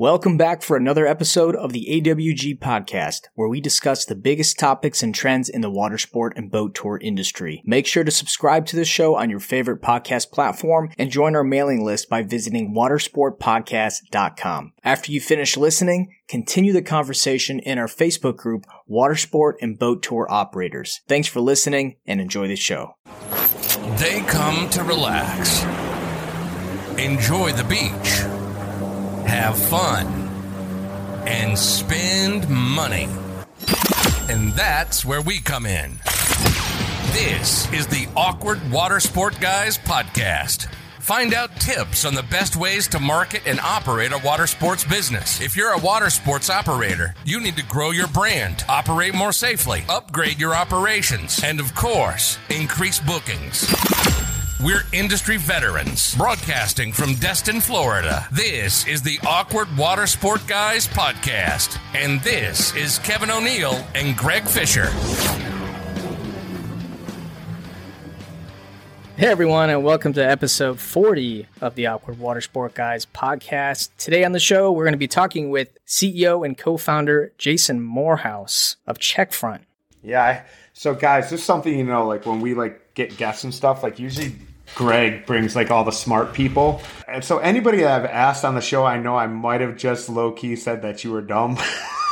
Welcome back for another episode of the AWG podcast, where we discuss the biggest topics and trends in the water sport and boat tour industry. Make sure to subscribe to the show on your favorite podcast platform and join our mailing list by visiting watersportpodcast.com. After you finish listening, continue the conversation in our Facebook group, Watersport and Boat Tour Operators. Thanks for listening and enjoy the show. They come to relax, enjoy the beach have fun, and spend money. And that's where we come in. This is the Awkward Water Sport Guys podcast. Find out tips on the best ways to market and operate a water sports business. If you're a water sports operator, you need to grow your brand, operate more safely, upgrade your operations, and of course, increase bookings. We're industry veterans broadcasting from Destin, Florida. This is the Awkward Water Sport Guys podcast. And this is Kevin O'Neill and Greg Fisher. Hey everyone, and welcome to episode 40 of the Awkward Water Sport Guys podcast. Today on the show, we're going to be talking with CEO and co founder Jason Morehouse of Checkfront. Yeah. So, guys, this is something you know, like when we like get guests and stuff, like usually Greg brings like all the smart people. And so anybody that I've asked on the show, I know I might have just low key said that you were dumb.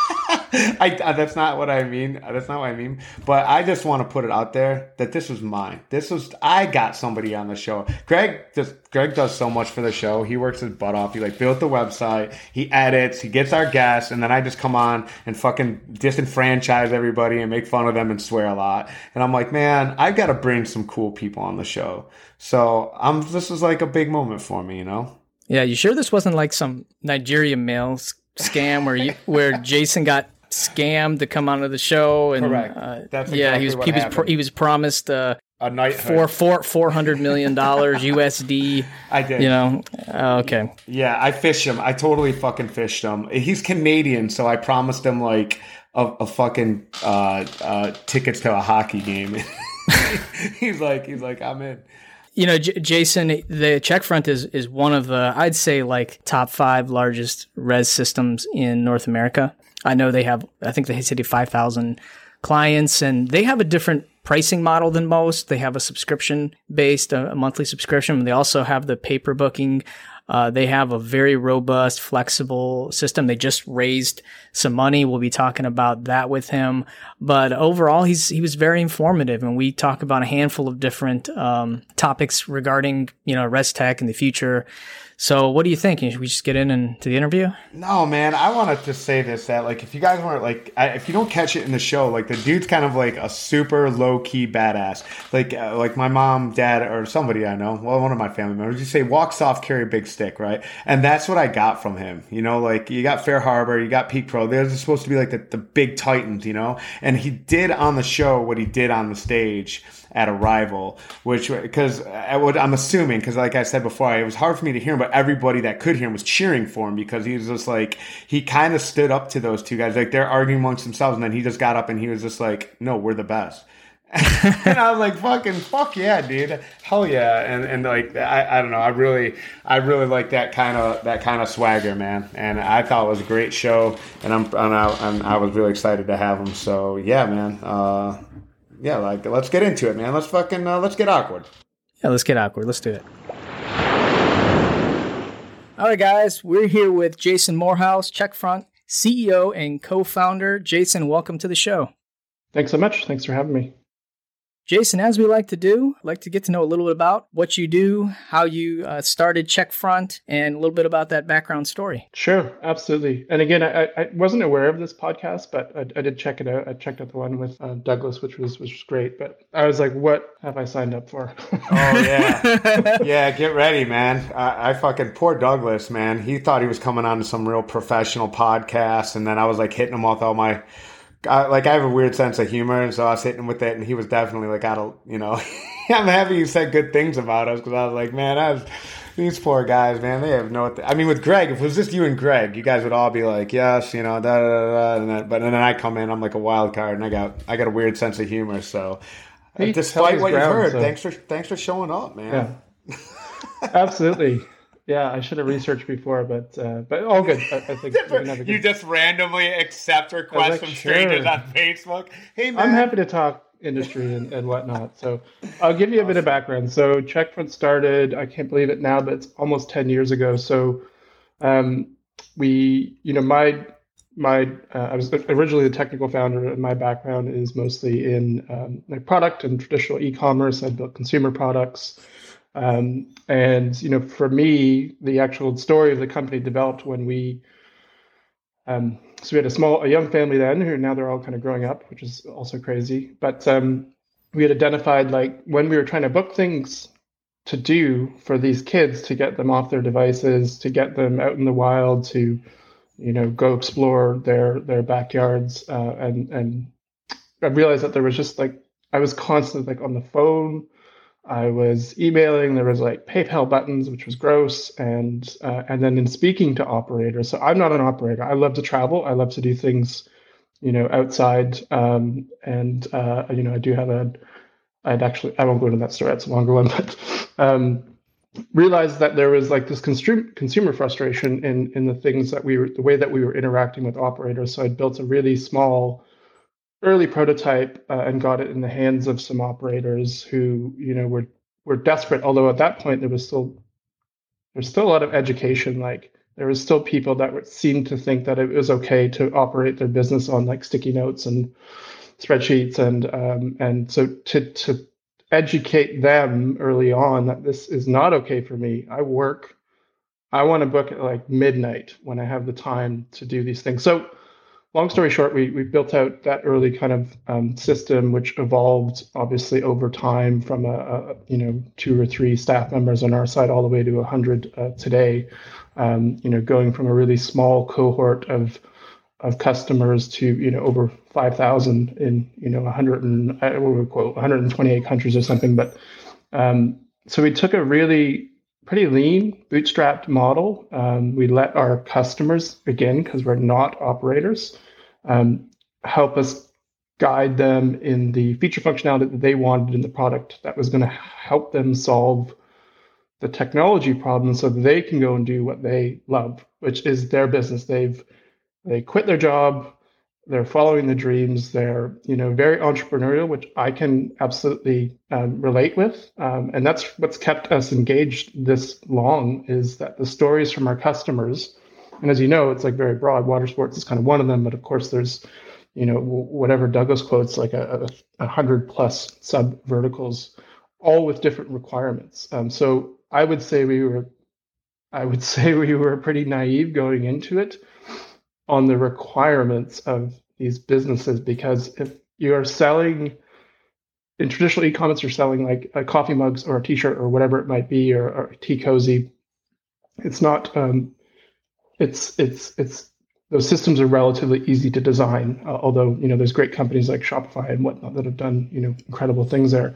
I, uh, that's not what I mean. That's not what I mean. But I just want to put it out there that this was mine. This was I got somebody on the show. Greg just Greg does so much for the show. He works his butt off. He like built the website. He edits. He gets our guests, and then I just come on and fucking disenfranchise everybody and make fun of them and swear a lot. And I'm like, man, I've got to bring some cool people on the show. So I'm. This is like a big moment for me, you know. Yeah, you sure this wasn't like some Nigerian mail scam where you where Jason got scammed to come onto the show and Correct. Uh, That's exactly yeah he was he was happened. he was promised uh, a night four four four hundred million dollars USD. I did. You know, uh, okay. Yeah, I fished him. I totally fucking fished him. He's Canadian, so I promised him like a, a fucking uh, uh, tickets to a hockey game. he's like, he's like, I'm in. You know, J- Jason, the Checkfront is is one of the I'd say like top five largest res systems in North America. I know they have, I think they said 5,000 clients and they have a different pricing model than most. They have a subscription based, uh, a, monthly subscription. And they also have the paper booking. Uh, they have a very robust, flexible system. They just raised some money. We'll be talking about that with him. But overall, he's he was very informative, and we talk about a handful of different um, topics regarding you know res tech in the future. So, what do you think? Should we just get in and to the interview? No, man. I want to just say this: that like, if you guys weren't like, I, if you don't catch it in the show, like the dude's kind of like a super low key badass. Like, uh, like my mom, dad, or somebody I know, well, one of my family members, you say walks off, carry a big stick, right? And that's what I got from him. You know, like you got FareHarbor, you got Peek Pro. They're supposed to be like the, the big titans, you know. And he did on the show what he did on the stage at Arival, which because I'm assuming because like I said before, it was hard for me to hear him, but everybody that could hear him was cheering for him because he was just like he kind of stood up to those two guys, like they're arguing amongst themselves, and then he just got up and he was just like, "No, we're the best." and I was like, "Fucking fuck yeah, dude, hell yeah!" And and like I, I don't know, I really I really like that kind of that kind of swagger, man. And I thought it was a great show, and I'm and I, and I was really excited to have him. So yeah, man. Uh, yeah, like let's get into it, man. Let's fucking uh, let's get awkward. Yeah, let's get awkward. Let's do it. All right, guys, we're here with Jason Morehouse, Checkfront CEO and co-founder. Jason, welcome to the show. Thanks so much. Thanks for having me. Jason, as we like to do, I'd like to get to know a little bit about what you do, how you uh, started Checkfront, and a little bit about that background story. Sure, absolutely. And again, I, I wasn't aware of this podcast, but I, I, did check it out. I checked out the one with uh, Douglas, which was which was great. But I was like, what have I signed up for? oh yeah, yeah. Get ready, man. I, I fucking poor Douglas, man. He thought he was coming on to some real professional podcast, and then I was like hitting him with all my I, like I have a weird sense of humor, and so I was hitting with it, and he was definitely like, "I don't, you know." I'm happy you said good things about us because I was like, man, I was, these poor guys, man, they have no. Th- I mean, with Greg, if it was just you and Greg, you guys would all be like, yes, you know, da da da, da and then, but and then I come in, I'm like a wild card, and I got I got a weird sense of humor. So, He despite what you've heard, so- thanks for thanks for showing up, man. Yeah. absolutely. Yeah, I should have researched before, but uh, but all good. I, I think good... you just randomly accept requests like, from sure. strangers on Facebook. Hey, man. I'm happy to talk industry and, and whatnot. So I'll give you a bit of background. So Checkfront started, I can't believe it now, but it's almost 10 years ago. So um, we, you know, my my uh, I was originally the technical founder, and my background is mostly in um, like product and traditional e-commerce. I built consumer products, um, and you know, for me, the actual story of the company developed when we. Um, so we had a small, a young family then, who now they're all kind of growing up, which is also crazy. But um, we had identified like when we were trying to book things to do for these kids to get them off their devices, to get them out in the wild, to you know go explore their their backyards, uh, and and I realized that there was just like I was constantly like on the phone. I was emailing. There was like PayPal buttons, which was gross, and uh, and then in speaking to operators. So I'm not an operator. I love to travel. I love to do things, you know, outside. Um, and uh, you know, I do have a. I'd actually I won't go into that story. It's a longer one, but um, realized that there was like this consumer consumer frustration in in the things that we were the way that we were interacting with operators. So I'd built a really small early prototype uh, and got it in the hands of some operators who you know were were desperate. Although at that point there was still there's still a lot of education. Like there was still people that would seem to think that it was okay to operate their business on like sticky notes and spreadsheets and um, and so to to educate them early on that this is not okay for me. I work. I want to book at like midnight when I have the time to do these things. So, long story short, we, we built out that early kind of um, system, which evolved obviously over time from a, a, you know two or three staff members on our side all the way to a hundred uh, today. Um, you know, going from a really small cohort of of customers to you know over 5,000 in you know 100 and I would quote 128 countries or something. But um, so we took a really pretty lean bootstrapped model. Um, we let our customers again because we're not operators um, help us guide them in the feature functionality that they wanted in the product that was going to help them solve the technology problem so they can go and do what they love, which is their business. They've they quit their job, they're following the dreams, they're you know very entrepreneurial, which I can absolutely um, relate with, um, and that's what's kept us engaged this long. Is that the stories from our customers, and as you know, it's like very broad. Water sports is kind of one of them, but of course there's you know whatever Douglas quotes like a, a, hundred plus sub verticals, all with different requirements. Um, so I would say we were, I would say we were pretty naive going into it on the requirements of these businesses because if you are selling in traditional e-commerce you're selling like a coffee mugs or a t-shirt or whatever it might be or, or a tea cozy it's not um, it's it's it's those systems are relatively easy to design uh, although you know there's great companies like shopify and whatnot that have done you know incredible things there.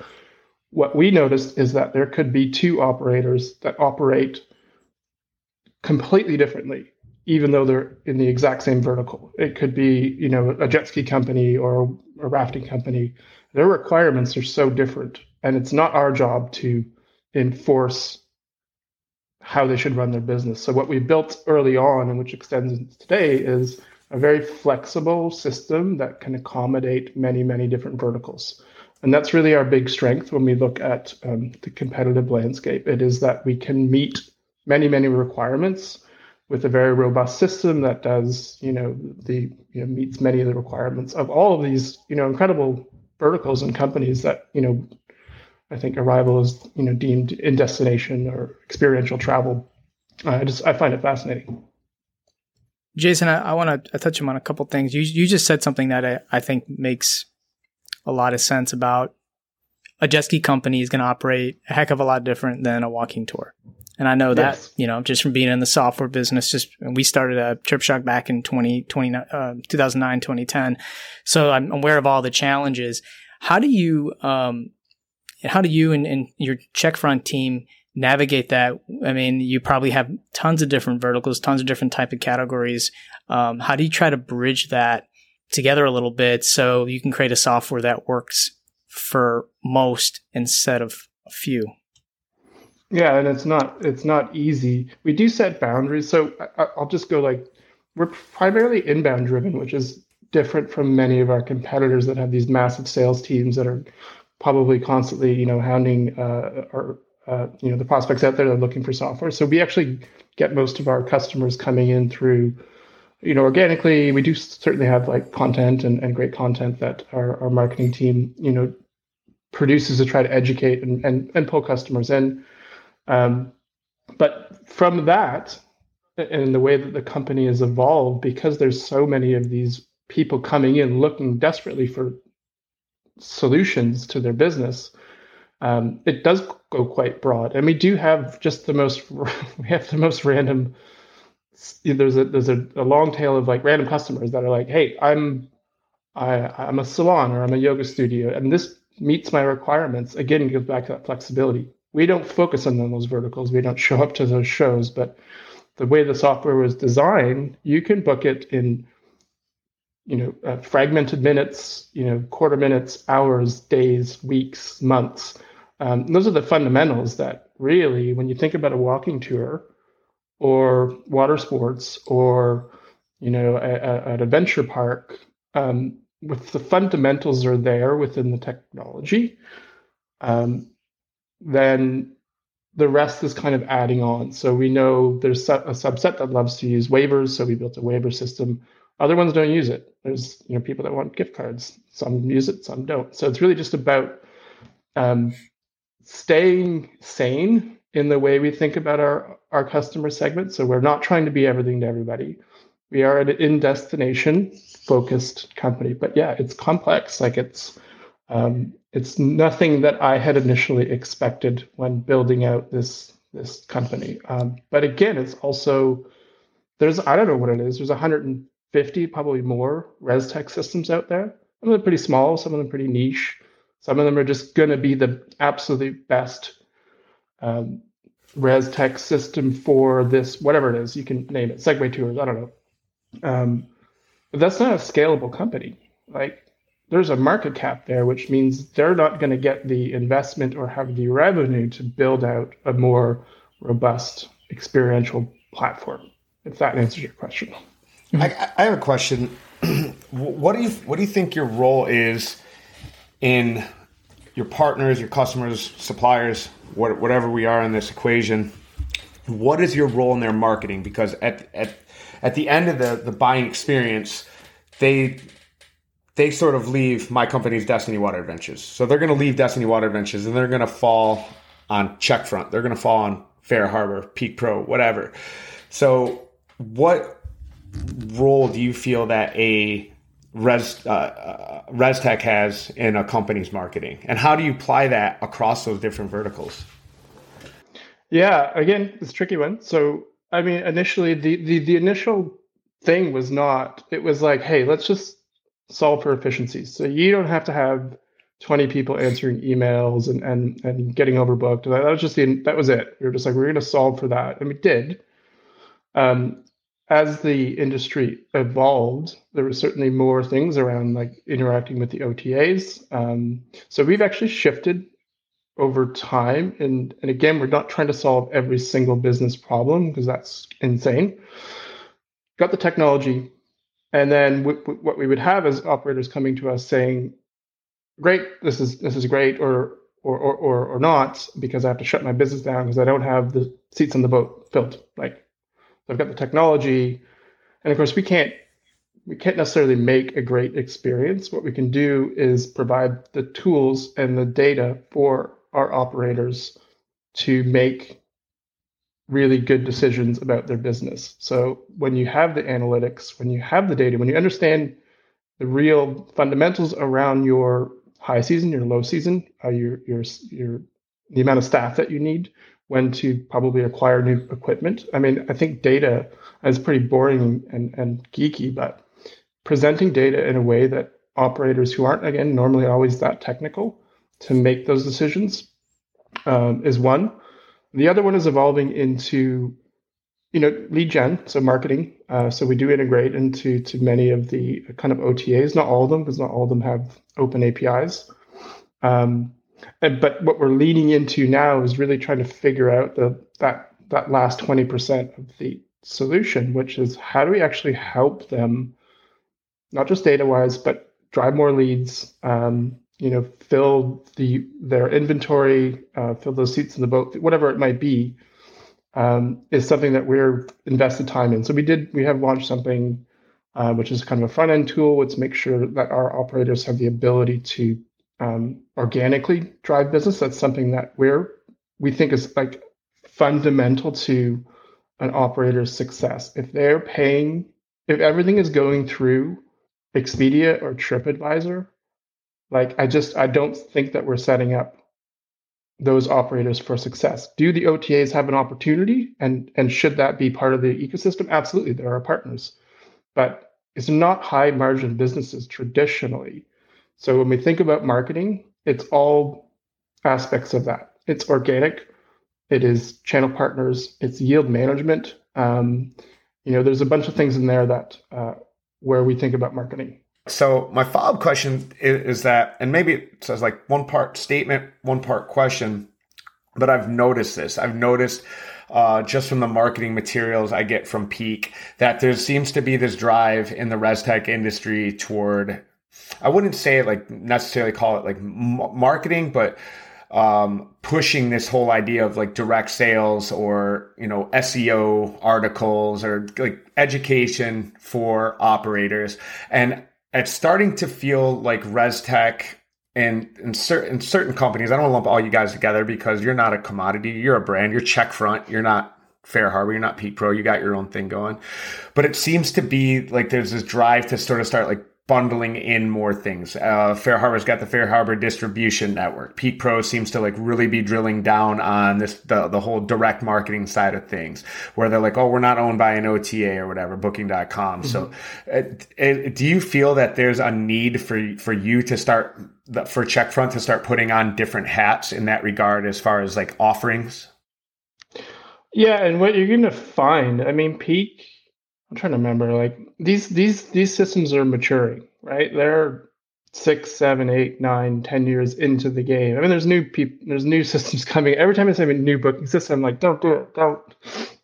What we noticed is that there could be two operators that operate completely differently even though they're in the exact same vertical. It could be, you know, a jet ski company or a rafting company. Their requirements are so different, and it's not our job to enforce how they should run their business. So what we built early on, and which extends today, is a very flexible system that can accommodate many, many different verticals. And that's really our big strength when we look at um, the competitive landscape. It is that we can meet many, many requirements with a very robust system that does, you know, the you know, meets many of the requirements of all of these, you know, incredible verticals and companies that, you know, I think Arival is, you know, deemed in destination or experiential travel. Uh, I just I find it fascinating. Jason, I, I want to touch him on a couple things. You you just said something that I, I think makes a lot of sense about a jet ski company is going to operate a heck of a lot different than a walking tour. And I know that, yes. you know, just from being in the software business, just we started a TripShock back in 20, 20 uh, 2009, 2010. So I'm aware of all the challenges. How do you, um, how do you and, and your Checkfront team navigate that? I mean, you probably have tons of different verticals, tons of different type of categories. Um, how do you try to bridge that together a little bit so you can create a software that works for most instead of a few? Yeah, and it's not it's not easy. We do set boundaries. So I, I'll just go like we're primarily inbound driven, which is different from many of our competitors that have these massive sales teams that are probably constantly, you know, hounding uh, or uh, you know the prospects out there that are looking for software. So we actually get most of our customers coming in through, you know, organically. We do certainly have like content and, and great content that our, our marketing team, you know, produces to try to educate and, and, and pull customers in. Um, but from that, and the way that the company has evolved, because there's so many of these people coming in looking desperately for solutions to their business, um, it does go quite broad. And we do have just the most we have the most random. There's a there's a, a long tail of like random customers that are like, hey, I'm I, I'm a salon or I'm a yoga studio, and this meets my requirements. Again, it goes back to that flexibility. We don't focus on those verticals. We don't show up to those shows, but the way the software was designed, you can book it in, you know, uh, fragmented minutes, you know, quarter minutes, hours, days, weeks, months. Um, those are the fundamentals that really, when you think about a walking tour, or water sports, or you know, a, a, an adventure park, um, with the fundamentals are there within the technology, um, then the rest is kind of adding on. So we know there's a subset that loves to use waivers, so we built a waiver system. Other ones don't use it. There's you know people that want gift cards. Some use it, some don't. So it's really just about um, staying sane in the way we think about our our customer segment. So we're not trying to be everything to everybody. We are an in destination focused company, but yeah, it's complex. Like it's um, it's nothing that I had initially expected when building out this this company. Um, but again, it's also there's I don't know what it is. There's 150, probably more res tech systems out there. Some of them are pretty small, some of them pretty niche. Some of them are just going to be the absolute best um, res tech system for this, whatever it is. You can name it, Segway Tours. I don't know. Um, but that's not a scalable company. Like there's a market cap there, which means they're not going to get the investment or have the revenue to build out a more robust experiential platform. If that answers your question. I, I have a question. what do you what do you think your role is in your partners, your customers, suppliers, what, whatever we are in this equation? What is your role in their marketing? Because at at at the end of the the buying experience, they they sort of leave my company's Destiny Water Adventures. So they're going to leave Destiny Water Adventures and they're going to fall on Checkfront. They're going to fall on Fair Harbor, Peek Pro, whatever. So what role do you feel that a res uh, uh, ResTech has in a company's marketing, and how do you apply that across those different verticals? Yeah, again, it's a tricky one. So, I mean, initially, the the the initial thing was not. It was like, hey, let's just solve for efficiencies. So you don't have to have 20 people answering emails and and and getting overbooked. That was just the that was it. We were just like we're going to solve for that, and we did. Um, as the industry evolved, there were certainly more things around like interacting with the OTAs. Um, so we've actually shifted over time, and and again, we're not trying to solve every single business problem because that's insane. Got the technology, and then w- w- what we would have is operators coming to us saying, "Great, this is this is great," or or or or, or not, because I have to shut my business down because I don't have the seats on the boat filled. Like I've got the technology, and of course we can't we can't necessarily make a great experience. What we can do is provide the tools and the data for our operators to make really good decisions about their business. So when you have the analytics, when you have the data, when you understand the real fundamentals around your high season, your low season, uh, your your your the amount of staff that you need, when to probably acquire new equipment. I mean, I think data is pretty boring and, and geeky, but presenting data in a way that operators who aren't again normally always that technical to make those decisions um, is one. The other one is evolving into, you know, lead gen, so marketing. Uh, so we do integrate into to many of the kind of OTAs, not all of them, because not all of them have open APIs. Um, and, but what we're leaning into now is really trying to figure out the that that last 20% of the solution, which is how do we actually help them, not just data wise, but drive more leads, um, you know, fill the their inventory, uh, fill those seats in the boat, whatever it might be, um, is something that we're invested time in. So we did we have launched something uh, which is kind of a front end tool to make sure that our operators have the ability to um, organically drive business. That's something that we're we think is like fundamental to an operator's success. If they're paying, if everything is going through Expedia or TripAdvisor, like I just I don't think that we're setting up those operators for success. Do the OTAs have an opportunity and and should that be part of the ecosystem? Absolutely, there are partners. But it's not high margin businesses traditionally. So when we think about marketing, it's all aspects of that. It's organic, it is channel partners, it's yield management. Um, you know, there's a bunch of things in there that uh, where we think about marketing. So my follow up question is, is, that, and maybe it says like one part statement, one part question, but I've noticed this. I've noticed uh, just from the marketing materials I get from Peek that there seems to be this drive in the res tech industry toward, I wouldn't say like necessarily call it like m- marketing, but um, pushing this whole idea of like direct sales or you know SEO articles or like education for operators, and it's starting to feel like ResTech and in certain certain companies. I don't lump all you guys together because you're not a commodity. You're a brand. You're Checkfront. You're not FareHarbor. You're not Peek Pro. You got your own thing going. But it seems to be like there's this drive to sort of start like bundling in more things. Uh, FareHarbor's got the FareHarbor distribution network. Peek Pro seems to like really be drilling down on this the, the whole direct marketing side of things, where they're like, oh, we're not owned by an OTA or whatever, Booking.com. Mm-hmm. So, uh, do you feel that there's a need for for you to start for Checkfront to start putting on different hats in that regard, as far as like offerings? Yeah, and what you're going to find, I mean, Peek I'm trying to remember. Like these these these systems are maturing, right? They're six, seven, eight, nine, ten years into the game. I mean, there's new people, there's new systems coming. Every time I say a new booking system, I'm like, don't do it, don't,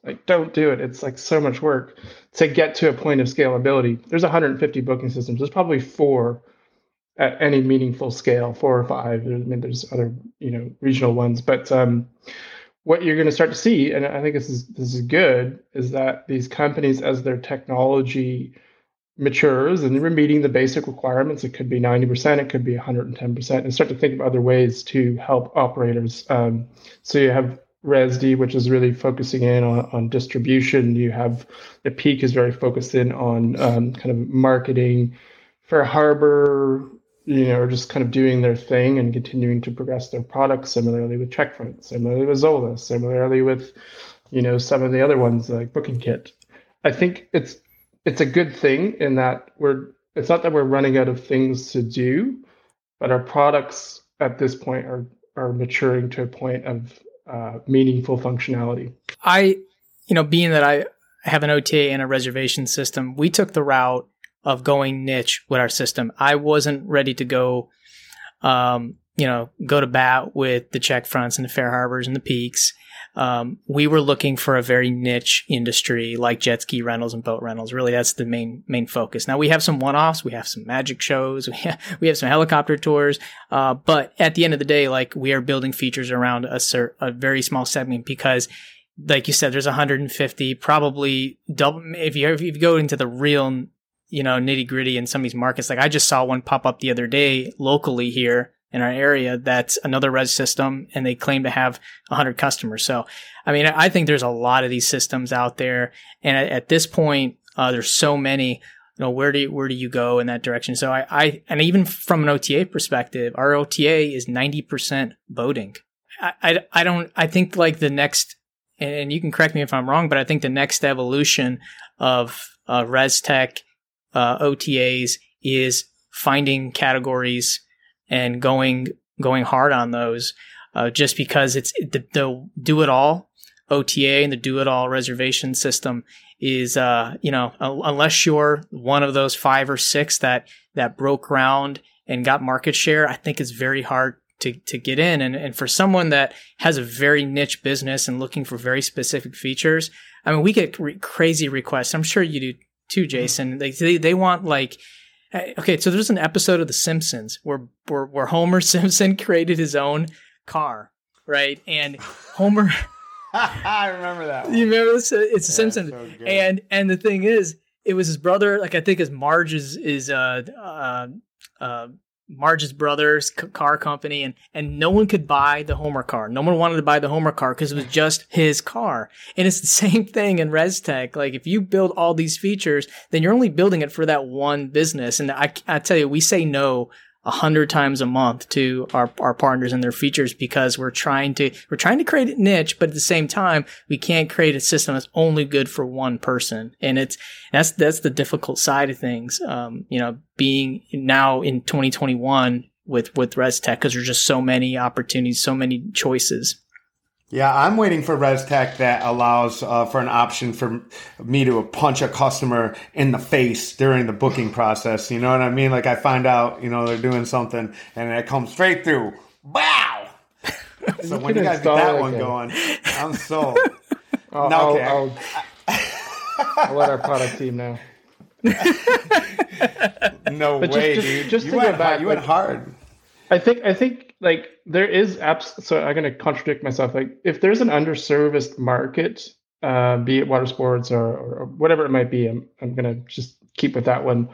like, don't do it. It's like so much work to get to a point of scalability. There's 150 booking systems. There's probably four at any meaningful scale, four or five. I mean, there's other, you know, regional ones, but um, what you're going to start to see, and I think this is this is good, is that these companies, as their technology matures and they're meeting the basic requirements, it could be 90%, it could be 110%, and start to think of other ways to help operators. Um, so you have Rezdy, which is really focusing in on, on distribution. You have the Peek is very focused in on um, kind of marketing. FareHarbor, you know, are just kind of doing their thing and continuing to progress their products. Similarly with Checkfront, similarly with Xola, similarly with, you know, some of the other ones like Bookingkit. I think it's it's a good thing in that we're it's not that we're running out of things to do, but our products at this point are are maturing to a point of uh, meaningful functionality. I, you know, being that I have an OTA and a reservation system, we took the route of going niche with our system. I wasn't ready to go, um, you know, go to bat with the Checkfronts and the FareHarbors and the Peeks. Um, we were looking for a very niche industry like jet ski rentals and boat rentals. Really, that's the main main focus. Now we have some one offs, we have some magic shows, we have, we have some helicopter tours, uh, but at the end of the day, like we are building features around a a very small segment because like you said, there's 150, probably double. If you if you go into the real you know, nitty gritty in some of these markets. Like I just saw one pop up the other day locally here in our area that's another res system and they claim to have 100 customers. So, I mean, I think there's a lot of these systems out there. And at, at this point, uh, there's so many, you know, where do you, where do you go in that direction? So I, I, and even from an OTA perspective, our OTA is 90% boating. I, I, I don't, I think like the next, and you can correct me if I'm wrong, but I think the next evolution of uh, res tech uh, OTAs is finding categories and going going hard on those. Uh, just because it's the, the do it all OTA and the do it all reservation system is uh, you know unless you're one of those five or six that that broke ground and got market share, I think it's very hard to, to get in. And, and for someone that has a very niche business and looking for very specific features, I mean, we get re- crazy requests. I'm sure you do too, Jason. They, they, they want like, okay, so there's an episode of The Simpsons where, where, where Homer Simpson created his own car, right? And Homer. I remember that. One. You remember this? It's The Simpsons. So and, and the thing is, it was his brother, like I think his Marge is, is, uh, uh, uh, Marge's brother's car company, and and no one could buy the Homer car. No one wanted to buy the Homer car because it was just his car. And it's the same thing in ResTech. Like if you build all these features, then you're only building it for that one business. And I, I tell you, we say no a hundred times a month to our, our partners and their features because we're trying to we're trying to create a niche, but at the same time we can't create a system that's only good for one person. And it's that's that's the difficult side of things. Um, you know, being now in 2021 with with ResTech because there's just so many opportunities, so many choices. Yeah, I'm waiting for ResTech that allows uh, for an option for me to punch a customer in the face during the booking process. You know what I mean? Like I find out, you know, they're doing something and it comes straight through. Wow! so when you guys get that one going, I'm sold. I'll, no, okay. I'll, I'll, I'll, let our product team know. no but way, just, dude. Just you, went, back, you went hard. I think I think like there is apps. So I'm going to contradict myself. Like if there's an underserviced market, uh, be it water sports or, or whatever it might be, I'm I'm going to just keep with that one.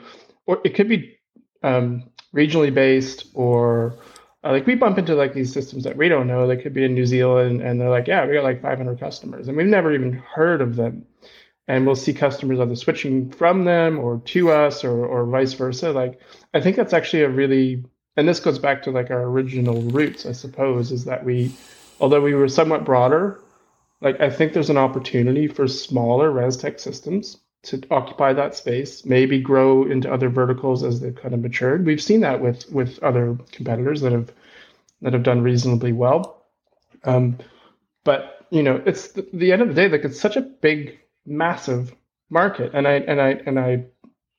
Or it could be um, regionally based, or uh, like we bump into like these systems that we don't know. They could be in New Zealand, and they're like, yeah, we got like 500 customers, and we've never even heard of them. And we'll see customers either switching from them or to us, or or vice versa. Like I think that's actually a really and this goes back to like our original roots, I suppose, is that we, although we were somewhat broader, like I think there's an opportunity for smaller ResTech systems to occupy that space, maybe grow into other verticals as they've kind of matured. We've seen that with with other competitors that have that have done reasonably well. Um, but you know, it's the, the end of the day, like it's such a big, massive market, and I and I and I,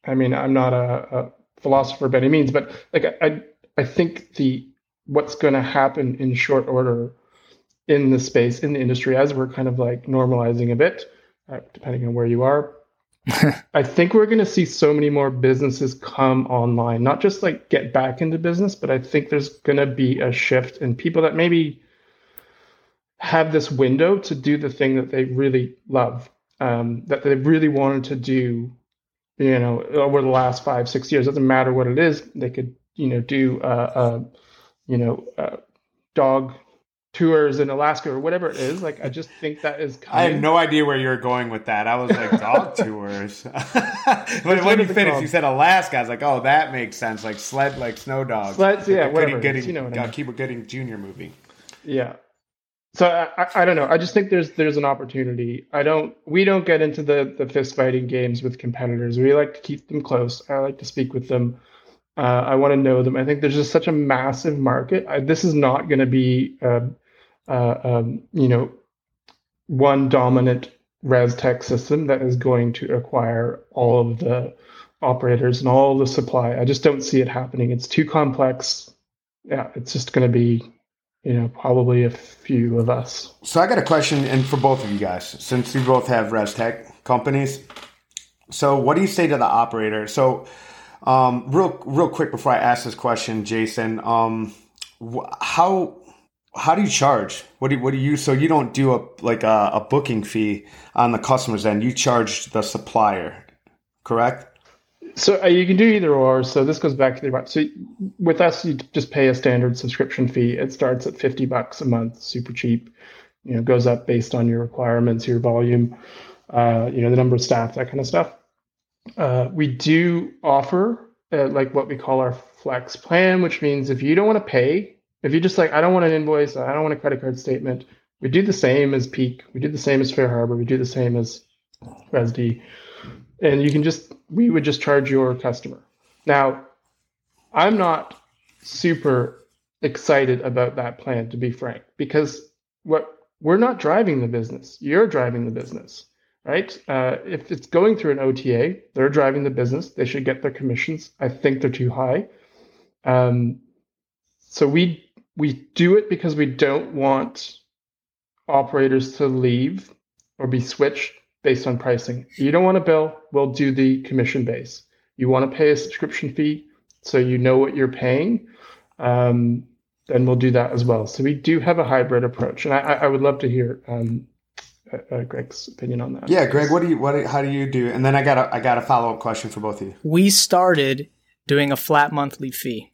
I mean, I'm not a, a philosopher by any means, but like I, I I think the what's going to happen in short order in the space in the industry as we're kind of like normalizing a bit, uh, depending on where you are. I think we're going to see so many more businesses come online, not just like get back into business, but I think there's going to be a shift in people that maybe have this window to do the thing that they really love, um, that they really wanted to do, you know, over the last five, six years. It doesn't matter what it is. They could you know do uh, uh, you know uh, dog tours in Alaska or whatever it is. Like I just think that is. Coming. I had no idea where you're going with that. I was like dog tours, but when you finished, you said Alaska. I was like, oh, that makes sense. Like sled, like snow dogs. Sleds, yeah, like whatever. Goody, you know, what I mean. Cuba Gooding Junior movie. Yeah. So I, I, don't know. I just think there's there's an opportunity. I don't. We don't get into the the fist fighting games with competitors. We like to keep them close. I like to speak with them. Uh, I want to know them. I think there's just such a massive market. I, this is not going to be, uh, uh, um, you know, one dominant res tech system that is going to acquire all of the operators and all the supply. I just don't see it happening. It's too complex. Yeah, it's just going to be, you know, probably a few of us. So I got a question, and for both of you guys, since you both have res tech companies. So what do you say to the operator? So um, real, real quick before I ask this question, Jason, um, wh- how how do you charge? What do you, what do you? So you don't do a like a, a booking fee on the customer's end. You charge the supplier, correct? So uh, you can do either or. So this goes back to the so with us, you just pay a standard subscription fee. It starts at fifty bucks a month, super cheap. You know, goes up based on your requirements, your volume, uh, you know, the number of staff, that kind of stuff. Uh, we do offer uh, like what we call our flex plan, which means if you don't want to pay, if you just like, I don't want an invoice, I don't want a credit card statement, we do the same as Peek, we do the same as FareHarbor, we do the same as Rezdy, and you can just, we would just charge your customer. Now, I'm not super excited about that plan, to be frank, because what we're not driving the business. You're driving the business right? Uh, if it's going through an OTA, they're driving the business. They should get their commissions. I think they're too high. Um, so we we do it because we don't want operators to leave or be switched based on pricing. You don't want to bill, we'll do the commission base. You want to pay a subscription fee so you know what you're paying, um, then we'll do that as well. So we do have a hybrid approach, and I, I would love to hear um, uh, uh, Greg's opinion on that. Yeah, Greg, what do you what how do you do? And then I got a I got a follow up question for both of you. We started doing a flat monthly fee.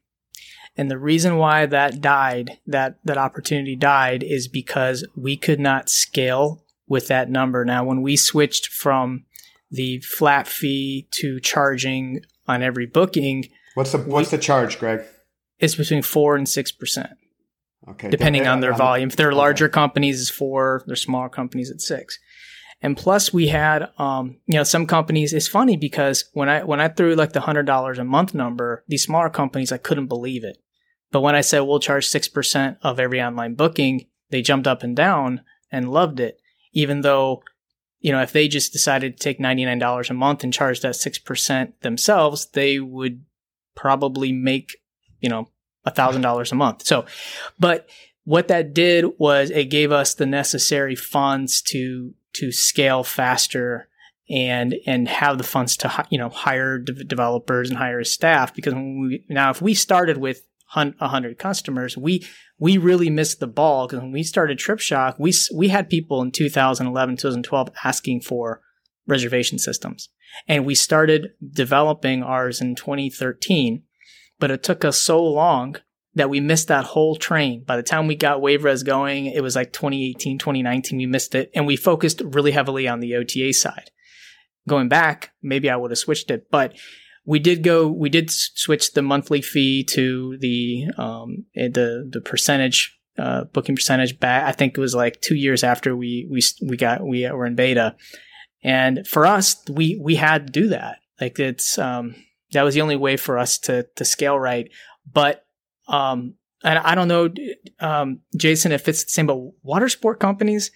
And the reason why that died, that that opportunity died is because we could not scale with that number. Now when we switched from the flat fee to charging on every booking, what's the what's we, the charge, Greg? It's between 4 and 6%. Okay. Depending on their volume. If they're larger okay. companies, it's four. They're smaller companies, it's six. And plus, we had, um, you know, some companies. It's funny because when I when I threw like the hundred dollars a month number, these smaller companies, I couldn't believe it. But when I said we'll charge six percent of every online booking, they jumped up and down and loved it. Even though, you know, if they just decided to take ninety nine dollars a month and charge that six percent themselves, they would probably make, you know, thousand dollars a month. So, but what that did was it gave us the necessary funds to to scale faster and and have the funds to you know hire de- developers and hire staff because we, now if we started with 100 customers we we really missed the ball because when we started TripShock we we had people in 2011 2012 asking for reservation systems and we started developing ours in 2013 but it took us so long that we missed that whole train. By the time we got WaveRes going, it was like 2018, 2019, we missed it. And we focused really heavily on the OTA side. Going back, maybe I would have switched it, but we did go, we did switch the monthly fee to the, um, eh, the, the percentage, uh, booking percentage back. I think it was like two years after we, we, we got, we were in beta. And for us, we, we had to do that. Like it's, um, that was the only way for us to, to scale right. But um, and I don't know, um, Jason, if it's the same, but water sport companies,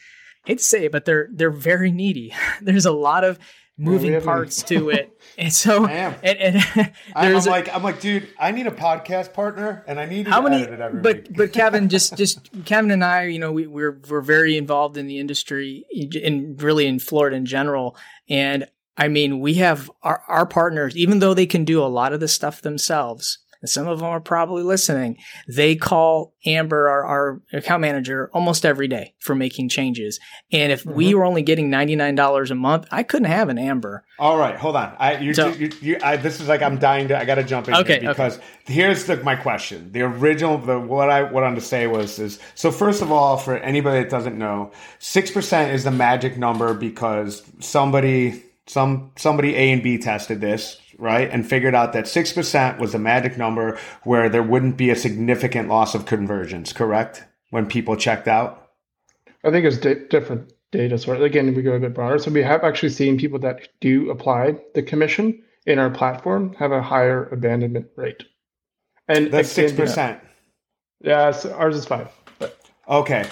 to say but they're they're very needy. There's a lot of moving parts to it, and so and, and I'm like I'm like, dude, I need a podcast partner, and I need how many? but week. but Kevin, just just Kevin and I, you know, we, we're we're very involved in the industry, in really in Florida in general, and I mean, we have our, our partners, even though they can do a lot of the stuff themselves, and some of them are probably listening. They call Amber, our, our account manager, almost every day for making changes. And if mm-hmm. we were only getting ninety nine dollars a month, I couldn't have an Amber. All right, hold on. I you, so, you, you I, this is like I'm dying to. I got to jump in okay, because okay. here's the, my question. The original, the what I wanted to say was is so. First of all, for anybody that doesn't know, six percent is the magic number because somebody some somebody A and B tested this right? And figured out that 6% was the magic number where there wouldn't be a significant loss of conversions, correct? When people checked out? I think it's di- different data sort. Again, we go a bit broader. So we have actually seen people that do apply the commission in our platform have a higher abandonment rate. And that's six percent. Yeah, so ours is five. But. Okay,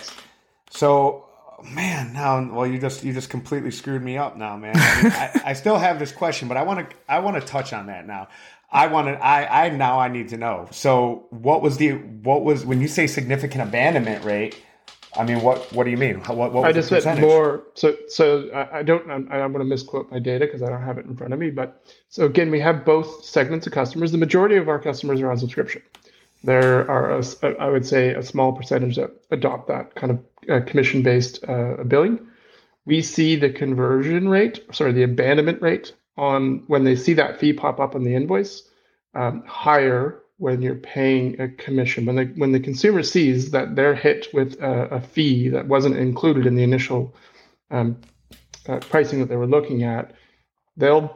so man, now well, you just you just completely screwed me up now, man. I, mean, I, I, still have this question, but I want to I want to touch on that now. I want to I I now I need to know. So, what was the what was when you say significant abandonment rate? I mean, what what do you mean? What, what I just said more. So so I, I don't I'm, I'm going to misquote my data because I don't have it in front of me. But so again, we have both segments of customers. The majority of our customers are on subscription. There are, a, I would say, a small percentage that adopt that kind of uh, commission-based uh, billing. We see the conversion rate, sorry, the abandonment rate on when they see that fee pop up on the invoice um, higher when you're paying a commission. When the when the consumer sees that they're hit with a, a fee that wasn't included in the initial um, uh, pricing that they were looking at, they'll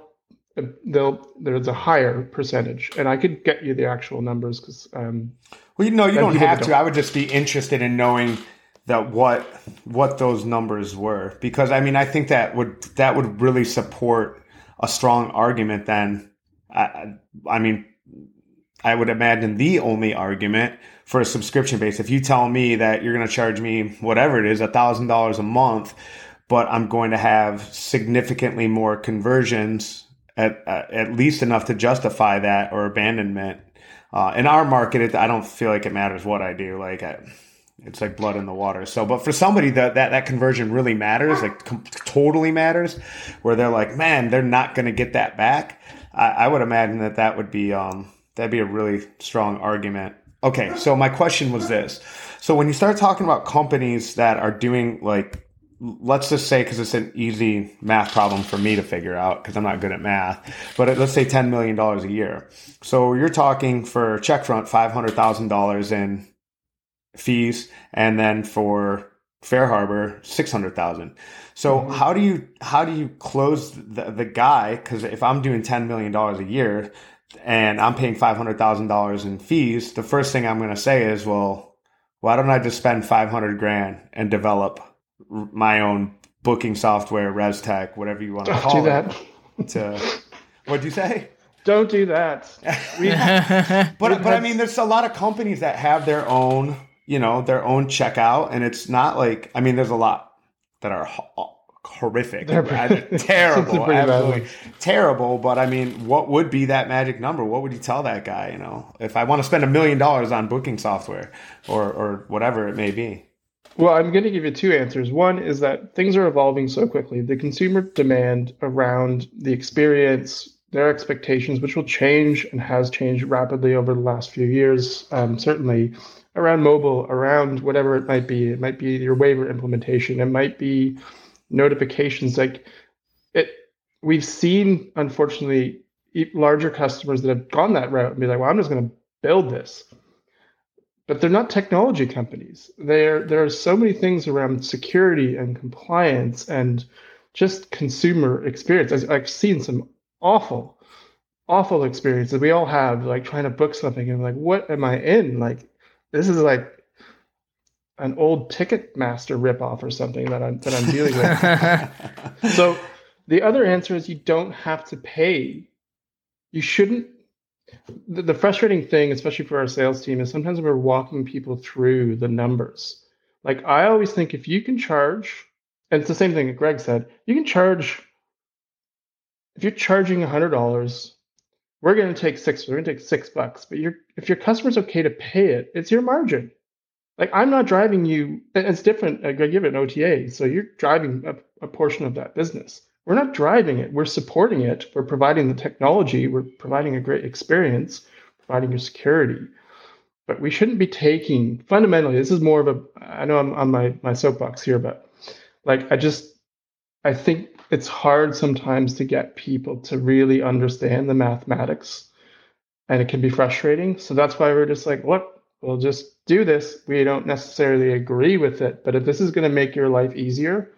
they'll there's a higher percentage, and I could get you the actual numbers because. Um, well, you know, you don't have to. Don't. I would just be interested in knowing that what what those numbers were because I mean I think that would that would really support a strong argument. Then, I, I mean, I would imagine the only argument for a subscription base. If you tell me that you're going to charge me whatever it is, a thousand dollars a month, but I'm going to have significantly more conversions at at least enough to justify that or abandonment. Uh, in our market, it, I don't feel like it matters what I do. Like I, it's like blood in the water. So, but for somebody that that, that conversion really matters, like com- totally matters, where they're like, man, they're not going to get that back. I, I, would imagine that that would be um, that'd be a really strong argument. Okay, so my question was this: so when you start talking about companies that are doing like let's just say because it's an easy math problem for me to figure out because I'm not good at math, but let's say $10 million a year. So you're talking for Checkfront $500,000 in fees and then for FareHarbor 600,000. So mm-hmm. how do you how do you close the, the guy cuz if I'm doing 10 million dollars a year and I'm paying $500,000 in fees, the first thing I'm going to say is, well, why don't I just spend 500 grand and develop my own booking software, ResTech, whatever you want to call do that. it. To what do you say? Don't do that. but but I mean, there's a lot of companies that have their own, you know, their own checkout, and it's not like I mean, there's a lot that are horrific, terrible, absolutely terrible. But I mean, what would be that magic number? What would you tell that guy? You know, if I want to spend a million dollars on booking software or or whatever it may be. Well, I'm going to give you two answers. One is that things are evolving so quickly. The consumer demand around the experience, their expectations, which will change and has changed rapidly over the last few years, um, certainly around mobile, around whatever it might be. It might be your waiver implementation. It might be notifications. Like it, we've seen, unfortunately, larger customers that have gone that route and be like, well, I'm just going to build this but they're not technology companies. There, there are so many things around security and compliance and just consumer experience. I've seen some awful, awful experiences we all have, like trying to book something and like, what am I in? Like, this is like an old Ticketmaster ripoff or something that I'm that I'm dealing with. so the other answer is you don't have to pay. You shouldn't the, the frustrating thing, especially for our sales team, is sometimes we're walking people through the numbers. Like I always think if you can charge, and it's the same thing that Greg said, you can charge if you're charging hundred dollars, we're gonna take six, we're gonna take six bucks. But you're if your customer's okay to pay it, it's your margin. Like I'm not driving you, it's different. I give it an OTA, so you're driving a, a portion of that business we're not driving it we're supporting it we're providing the technology we're providing a great experience providing your security but we shouldn't be taking fundamentally this is more of a i know i'm on my, my soapbox here but like i just i think it's hard sometimes to get people to really understand the mathematics and it can be frustrating. So that's why we're just like look we'll just do this. We don't necessarily agree with it but if this is going to make your life easier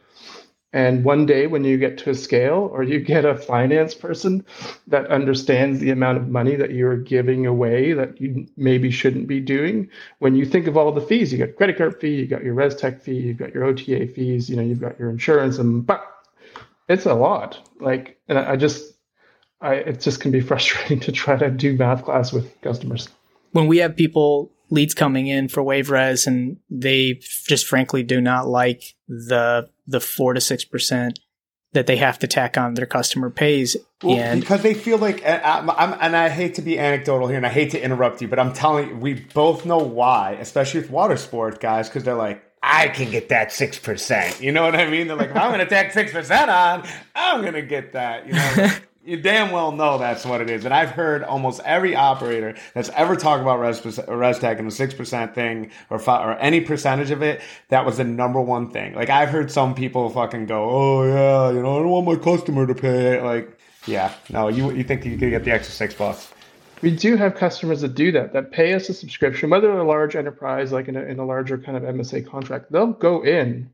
and one day, when you get to a scale or you get a finance person that understands the amount of money that you're giving away that you maybe shouldn't be doing, when you think of all the fees, you got credit card fee, you got your ResTech fee, you've got your OTA fees, you know, you've got your insurance, and but it's a lot. Like, and I just, I it just can be frustrating to try to do math class with customers. When we have people leads coming in for WaveRes and they just frankly do not like the the four to six percent that they have to tack on their customer pays well, and because they feel like I'm, I'm, and I hate to be anecdotal here and I hate to interrupt you but I'm telling you we both know why especially with water sport guys because they're like I can get that six percent you know what I mean they're like if I'm gonna tack six percent on I'm gonna get that you know you damn well know that's what it is. And I've heard almost every operator that's ever talked about res, ResTech and the 6% thing or, or any percentage of it, that was the number one thing. Like, I've heard some people fucking go, oh, yeah, you know, I don't want my customer to pay it. Like, yeah, no, you, you think you could get the extra six bucks. We do have customers that do that, that pay us a subscription, whether they're a large enterprise, like in a, in a larger kind of MSA contract, they'll go in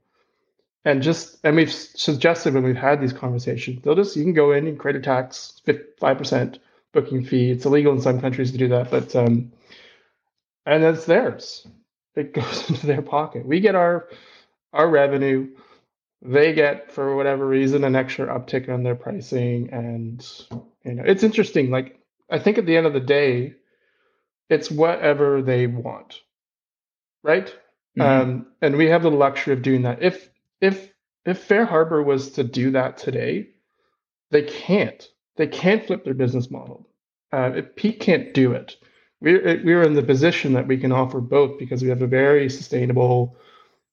and just and we've suggested when we've had these conversations they'll just you can go in and create a tax 5% booking fee. It's illegal in some countries to do that but um and that's theirs. It goes into their pocket. We get our our revenue they get for whatever reason an extra uptick on their pricing and you know it's interesting like i think at the end of the day it's whatever they want right mm-hmm. um, and we have the luxury of doing that if if if FareHarbor was to do that today, they can't. They can't flip their business model. Uh, if Peek can't do it, we're we are in the position that we can offer both because we have a very sustainable,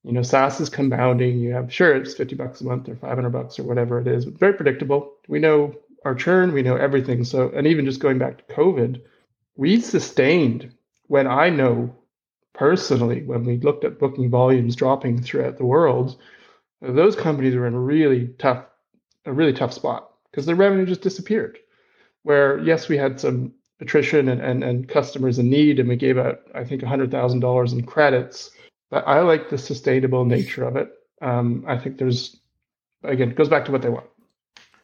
you know, SaaS is compounding. You have sure it's fifty bucks a month or five hundred bucks or whatever it is, but very predictable. We know our churn, we know everything. So, and even just going back to COVID, we sustained when I know personally when we looked at booking volumes dropping throughout the world, those companies were in really tough, a really tough spot because their revenue just disappeared. Where yes, we had some attrition and, and, and customers in need, and we gave out, I think, $100,000 in credits. But I like the sustainable nature of it. Um, I think there's, again, it goes back to what they want.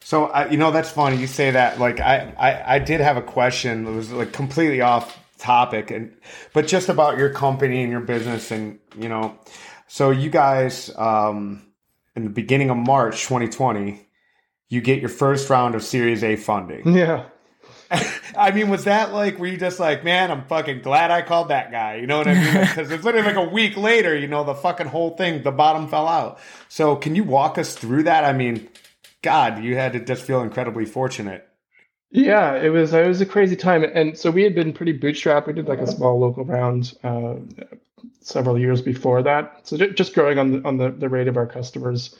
So uh, you know that's funny you say that. Like I, I, I did have a question. that was like completely off topic, and but just about your company and your business, and you know, so you guys, um, in the beginning of March 2020, you get your first round of Series A funding. Yeah. I mean, was that like, were you just like, man, I'm fucking glad I called that guy? You know what I mean? Because it's literally like a week later, you know, the fucking whole thing, the bottom fell out. So, can you walk us through that? I mean, God, you had to just feel incredibly fortunate. Yeah, it was it was a crazy time, and so we had been pretty bootstrapped. We did like a small local round uh, several years before that, so just growing on the, on the, the rate of our customers.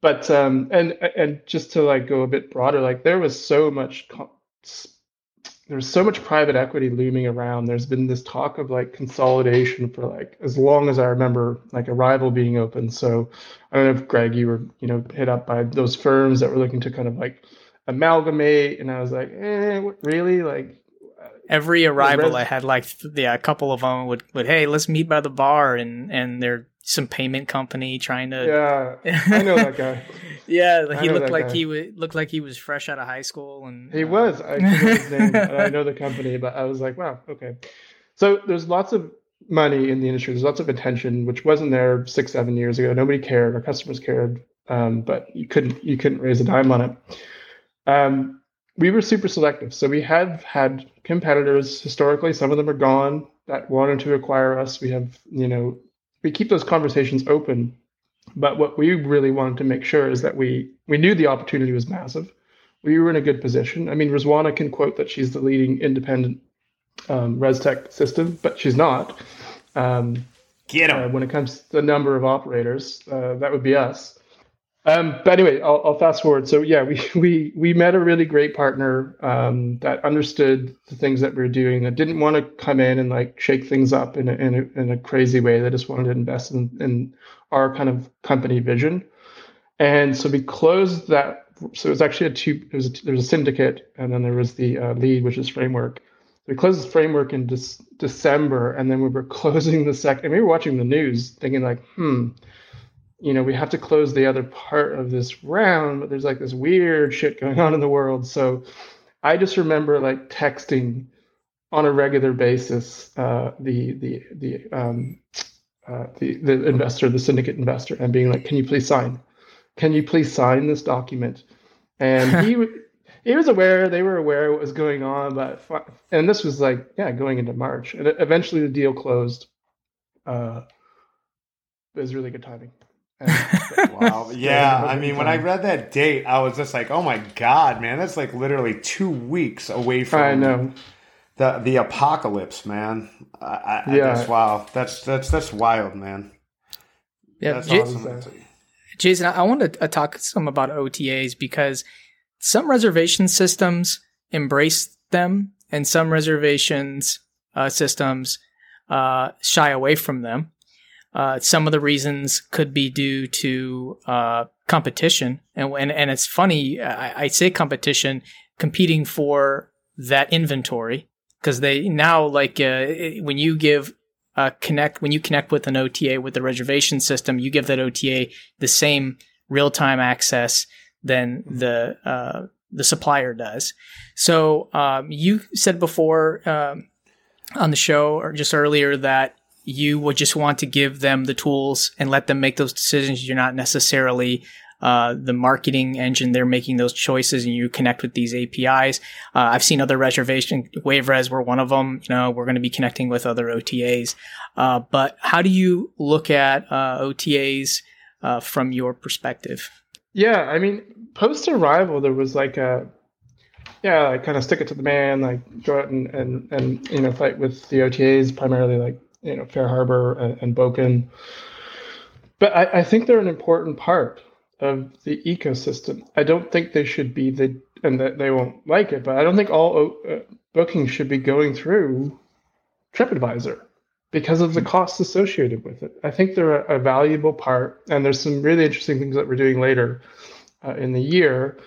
But um, and and just to like go a bit broader, like there was so much there's so much private equity looming around. There's been this talk of like consolidation for like as long as I remember, like Arival being open. So I don't know if Greg, you were you know hit up by those firms that were looking to kind of like amalgamate, and I was like, eh, what, really? Like every Arival, res- I had like yeah, a couple of them would would hey, let's meet by the bar, and and they're some payment company trying to yeah, I know that guy. Yeah, he looked like guy. he w- looked like he was fresh out of high school, and he uh, was. I name. I know the company, but I was like, wow, okay. So there's lots of money in the industry. There's lots of attention, which wasn't there six, seven years ago. Nobody cared. Our customers cared, um, but you couldn't you couldn't raise a dime on it. Um, we were super selective, so we have had competitors historically. Some of them are gone that wanted to acquire us. We have, you know, we keep those conversations open but what we really wanted to make sure is that we we knew the opportunity was massive. We were in a good position. I mean, Rizwana can quote that she's the leading independent um, ResTech system, but she's not. Um, Get. Uh, when it comes to the number of operators, uh, that would be us. Um, but anyway, I'll, I'll, fast forward. So yeah, we we we met a really great partner um, that understood the things that we were doing. That didn't want to come in and like shake things up in a, in a, in a crazy way. They just wanted to invest in, in our kind of company vision. And so we closed that. So it was actually a two. It was a, there was a syndicate, and then there was the uh, lead, which is framework. We closed this framework in De- December, and then we were closing the second. And we were watching the news, thinking like, hmm you know, we have to close the other part of this round, but there's like this weird shit going on in the world. So I just remember like texting on a regular basis uh, the the the um, uh, the the investor, the syndicate investor, and being like, "Can you please sign? Can you please sign this document?" And he he was aware, they were aware what was going on, but and this was like yeah, going into March, and eventually the deal closed. Uh, it was really good timing wow. Yeah. I mean, when I read that date, I was just like, oh my God, man, that's like literally two weeks away from I know. the the apocalypse, man. I, I, yeah. I wow. That's that's that's wild, man. Yeah. That's J- awesome. Jason, I want to uh, talk some about OTAs because some reservation systems embrace them and some reservations uh, systems uh, shy away from them. Uh, some of the reasons could be due to uh, competition, and, and and it's funny. I, I say competition, competing for that inventory because they now like uh, when you give uh, connect when you connect with an OTA with the reservation system, you give that OTA the same real time access than the uh, the supplier does. So um, you said before um, on the show or just earlier that you would just want to give them the tools and let them make those decisions. You're not necessarily uh, the marketing engine. They're making those choices, and you connect with these APIs. Uh, I've seen other reservation WaveRes were one of them. You know, we're going to be connecting with other OTAs. Uh, but how do you look at uh, OTAs uh, from your perspective? Yeah, I mean, post Arival, there was like a yeah, like kind of stick it to the man, like go out and and and you know fight with the OTAs primarily like you know FareHarbor and, and Bokun. But I, I think they're an important part of the ecosystem. I don't think they should be the and that they won't like it, but I don't think all uh, bookings should be going through TripAdvisor because of the costs associated with it. I think they're a, a valuable part, and there's some really interesting things that we're doing later uh, in the year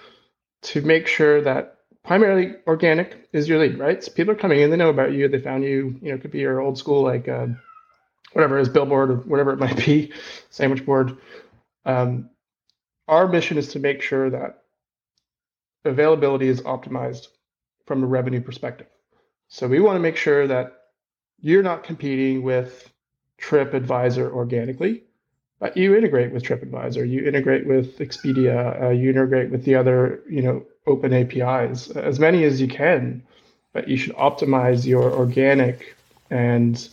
to make sure that primarily organic is your lead, right? So people are coming in, they know about you, they found you, you know, it could be your old school, like uh, whatever it is, billboard or whatever it might be, sandwich board. Um, our mission is to make sure that availability is optimized from a revenue perspective. So we want to make sure that you're not competing with TripAdvisor organically, but you integrate with TripAdvisor, you integrate with Expedia, uh, you integrate with the other, you know, open APIs, as many as you can. But you should optimize your organic and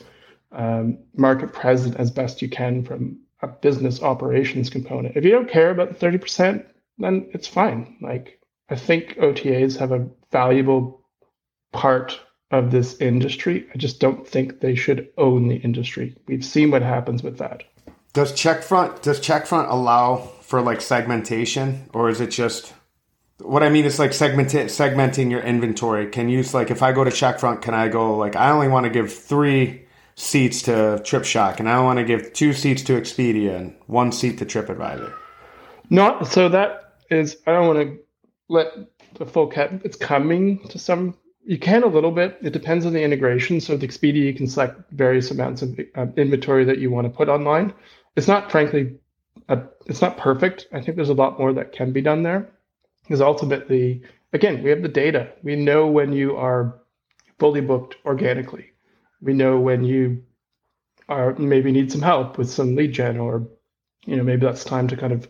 um, market present as best you can from a business operations component. If you don't care about the 30%, then it's fine. Like I think OTAs have a valuable part of this industry. I just don't think they should own the industry. We've seen what happens with that. Does Checkfront does Checkfront allow for like segmentation or is it just what I mean is like segment segmenting your inventory. Can you like if I go to Checkfront, can I go like I only want to give three seats to TripShock and I want to give two seats to Expedia and one seat to TripAdvisor? Not so that is I don't want to let the full cat. It's coming to some. You can a little bit. It depends on the integration. So with Expedia, you can select various amounts of uh, inventory that you want to put online. It's not, frankly, a, it's not perfect. I think there's a lot more that can be done there because ultimately, again, we have the data. We know when you are fully booked organically. We know when you are maybe need some help with some lead gen, or you know maybe that's time to kind of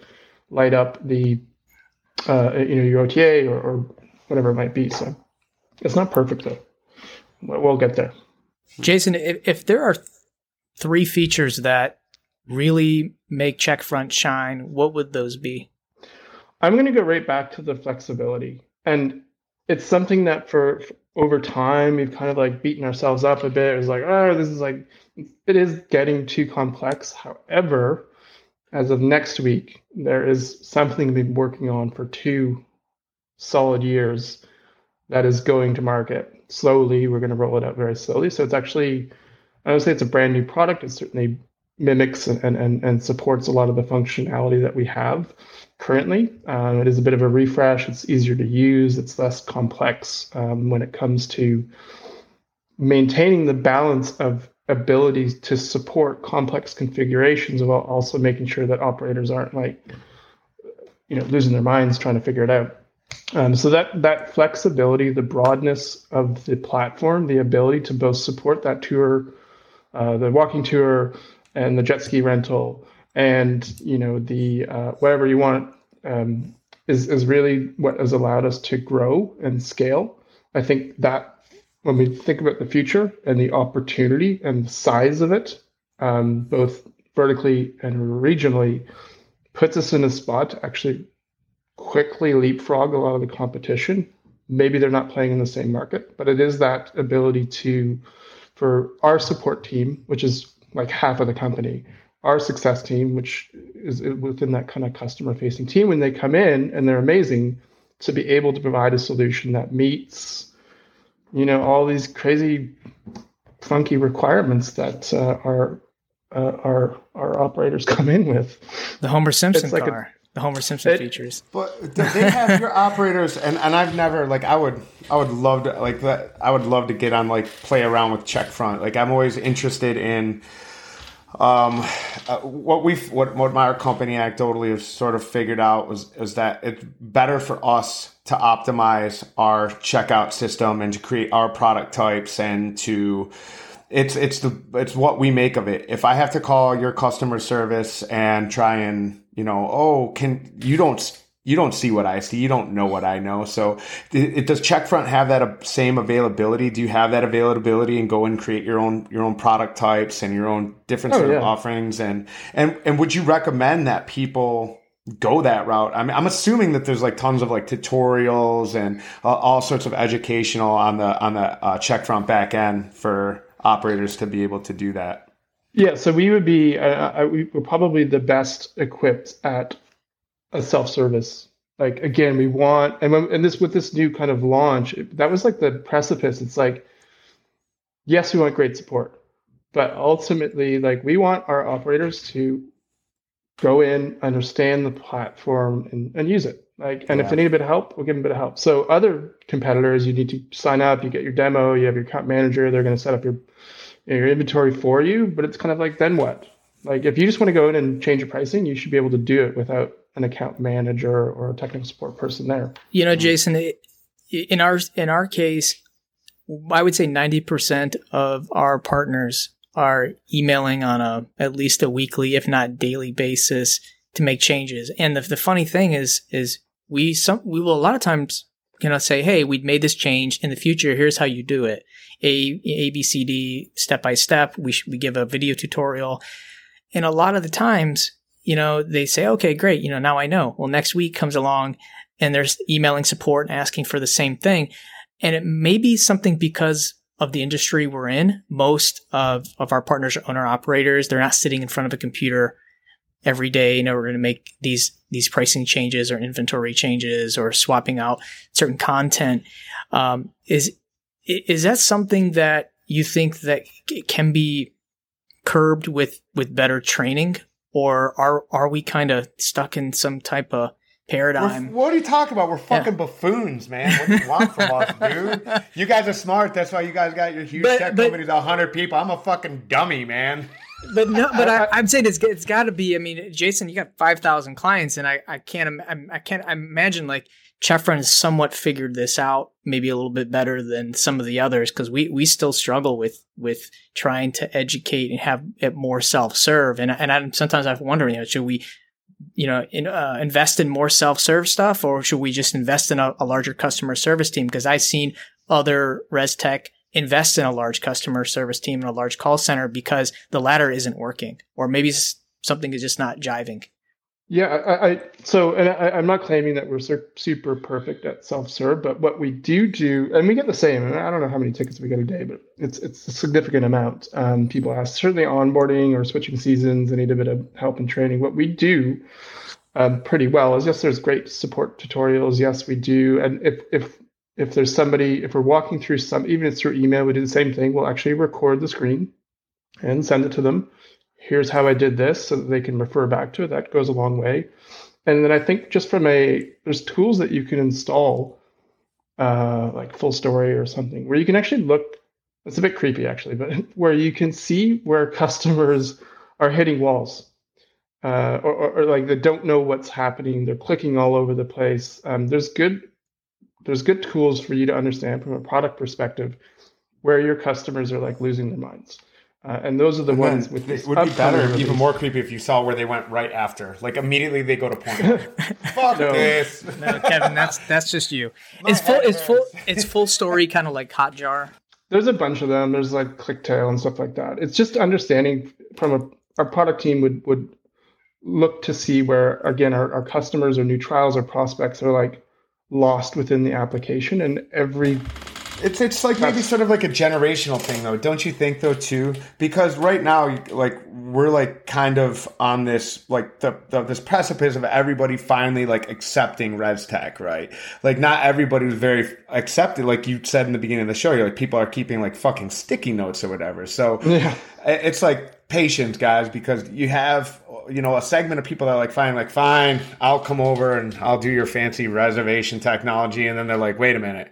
light up the uh, you know your OTA or, or whatever it might be. So it's not perfect though. We'll get there. Jason, if, if there are th- three features that really make Checkfront shine, what would those be? I'm going to go right back to the flexibility. And it's something that for, for, over time we've kind of like beaten ourselves up a bit. It's like, oh, this is like it is getting too complex. However, as of next week, there is something we've been working on for two solid years that is going to market slowly. We're going to roll it out very slowly. So it's actually, I would say it's a brand new product. It certainly mimics and, and, and supports a lot of the functionality that we have currently. Um, it is a bit of a refresh. It's easier to use. It's less complex um, when it comes to maintaining the balance of abilities to support complex configurations while also making sure that operators aren't like you know losing their minds trying to figure it out um, so that that flexibility the broadness of the platform the ability to both support that tour uh, the walking tour and the jet ski rental and you know the uh, whatever you want um, is is really what has allowed us to grow and scale i think that when we think about the future and the opportunity and the size of it, um, both vertically and regionally, puts us in a spot to actually quickly leapfrog a lot of the competition. Maybe they're not playing in the same market, but it is that ability to, for our support team, which is like half of the company, our success team, which is within that kind of customer facing team, when they come in and they're amazing, to be able to provide a solution that meets you know all these crazy funky requirements that uh, our uh, our our operators come in with. The Homer Simpson like car. A, the Homer Simpson it, features. But they have your operators, and, and I've never like I would I would love to like that I would love to get on like play around with Checkfront. Like I'm always interested in um, uh, what we've what what my company anecdotally have sort of figured out was is that it's better for us to optimize our checkout system and to create our product types and to it's it's the it's what we make of it. If I have to call your customer service and try and you know, oh, can you don't you don't see what I see, you don't know what I know. So, it, does Checkfront have that same availability? Do you have that availability and go and create your own your own product types and your own different oh, sort yeah. of offerings? And and and would you recommend that people go that route. I mean, I'm assuming that there's like tons of like tutorials and uh, all sorts of educational on the on the uh, Checkfront back end for operators to be able to do that. Yeah, so we would be uh, uh we, we're probably the best equipped at a self service. Like again, we want and when, and this with this new kind of launch, that was like the precipice. It's like yes, we want great support, but ultimately, like we want our operators to go in, understand the platform, and, and use it. Like, and yeah. if they need a bit of help, we'll give them a bit of help. So other competitors, you need to sign up, you get your demo, you have your account manager, they're going to set up your your inventory for you. But it's kind of like, then what? Like, if you just want to go in and change your pricing, you should be able to do it without an account manager or a technical support person there. You know, um, Jason, in our in our case, I would say ninety percent of our partners are emailing on a at least a weekly, if not daily basis to make changes. And the, the funny thing is, is we some we will a lot of times you know say, hey, we'd made this change in the future. Here's how you do it. A A B C D step by step. We sh- we give a video tutorial, and a lot of the times, you know, they say, okay, great. You know, now I know. Well, next week comes along, and there's emailing support and asking for the same thing, and it may be something because of the industry we're in, most of, of our partners are owner operators. They're not sitting in front of a computer every day in order to make these these pricing changes or inventory changes or swapping out certain content. Um, is is that something that you think that can be curbed with with better training, or are are we kind of stuck in some type of paradigm. We're, what are you talking about? We're fucking yeah. buffoons, man. What do you want from us, dude? You guys are smart. That's why you guys got your huge but, tech but, companies, hundred people. I'm a fucking dummy, man. But no, but I, am saying it's it's got to be. I mean, Jason, you got five thousand clients, and I I can't I, can't I imagine like Checkfront has somewhat figured this out, maybe a little bit better than some of the others, because we we still struggle with with trying to educate and have it more self serve, and and I, sometimes I've wondered, you know, should we you know, in, uh, invest in more self-serve stuff, or should we just invest in a, a larger customer service team? Because I've seen other res tech invest in a large customer service team and a large call center because the latter isn't working, or maybe something is just not jiving. Yeah, I, I so and I, am not claiming that we're super perfect at self-serve, but what we do do, and we get the same. And I don't know how many tickets we get a day, but it's it's a significant amount. Um, people ask certainly onboarding or switching seasons. They need a bit of help and training. What we do um, pretty well is yes, there's great support tutorials. Yes, we do, and if if if there's somebody, if we're walking through some, even if it's through email, we do the same thing. We'll actually record the screen and send it to them here's how I did this so that they can refer back to it. That goes a long way. And then I think just from a, there's tools that you can install, uh, like FullStory or something, where you can actually look, it's a bit creepy actually, but where you can see where customers are hitting walls. Uh, or, or, or, like they don't know what's happening. They're clicking all over the place. Um, there's good, there's good tools for you to understand from a product perspective where your customers are like losing their minds. Uh, and those are the and ones with it would be better, release. even more creepy if you saw where they went right after. Like immediately they go to porn. Fuck no. this. No, Kevin, that's that's just you. it's full. It's full. It's FullStory, kind of like Hotjar. There's a bunch of them. There's like ClickTale and stuff like that. It's just understanding from a our product team would would look to see where again our, our customers or new trials or prospects are like lost within the application, and every it's it's like maybe sort of like a generational thing though, don't you think though too? Because right now, like we're like kind of on this like the, the this precipice of everybody finally like accepting res tech, right? Like not everybody was very accepted, like you said in the beginning of the show. You're like people are keeping like fucking sticky notes or whatever. So yeah. it's like patience, guys, because you have you know a segment of people that are like fine, like fine, I'll come over and I'll do your fancy reservation technology, and then they're like, wait a minute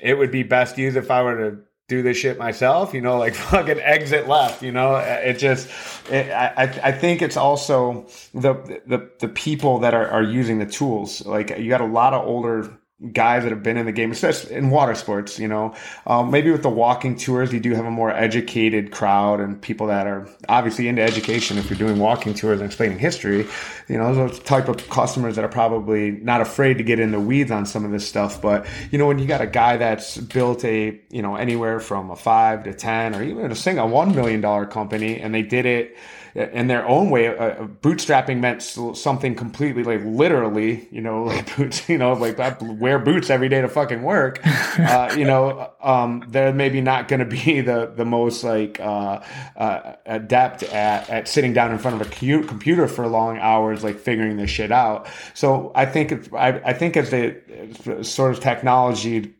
it would be best used if I were to do this shit myself, you know, like fucking exit left, you know, uh, it just, it, I, I think it's also the, the, the people that are, are using the tools. Like you got a lot of older guys that have been in the game, especially in water sports, you know, um, maybe with the walking tours, you do have a more educated crowd and people that are obviously into education. If you're doing walking tours and explaining history, you know, those type of customers that are probably not afraid to get in the weeds on some of this stuff. But, you know, when you got a guy that's built a, you know, anywhere from a five to 10 or even a single $1 million company and they did it, in their own way, uh, bootstrapping meant something completely like literally, you know, like boots, you know, like I wear boots every day to fucking work. Uh, you know, um, they're maybe not going to be the the most like uh, uh, adept at at sitting down in front of a computer for long hours, like figuring this shit out. So I think I, I think as the sort of technology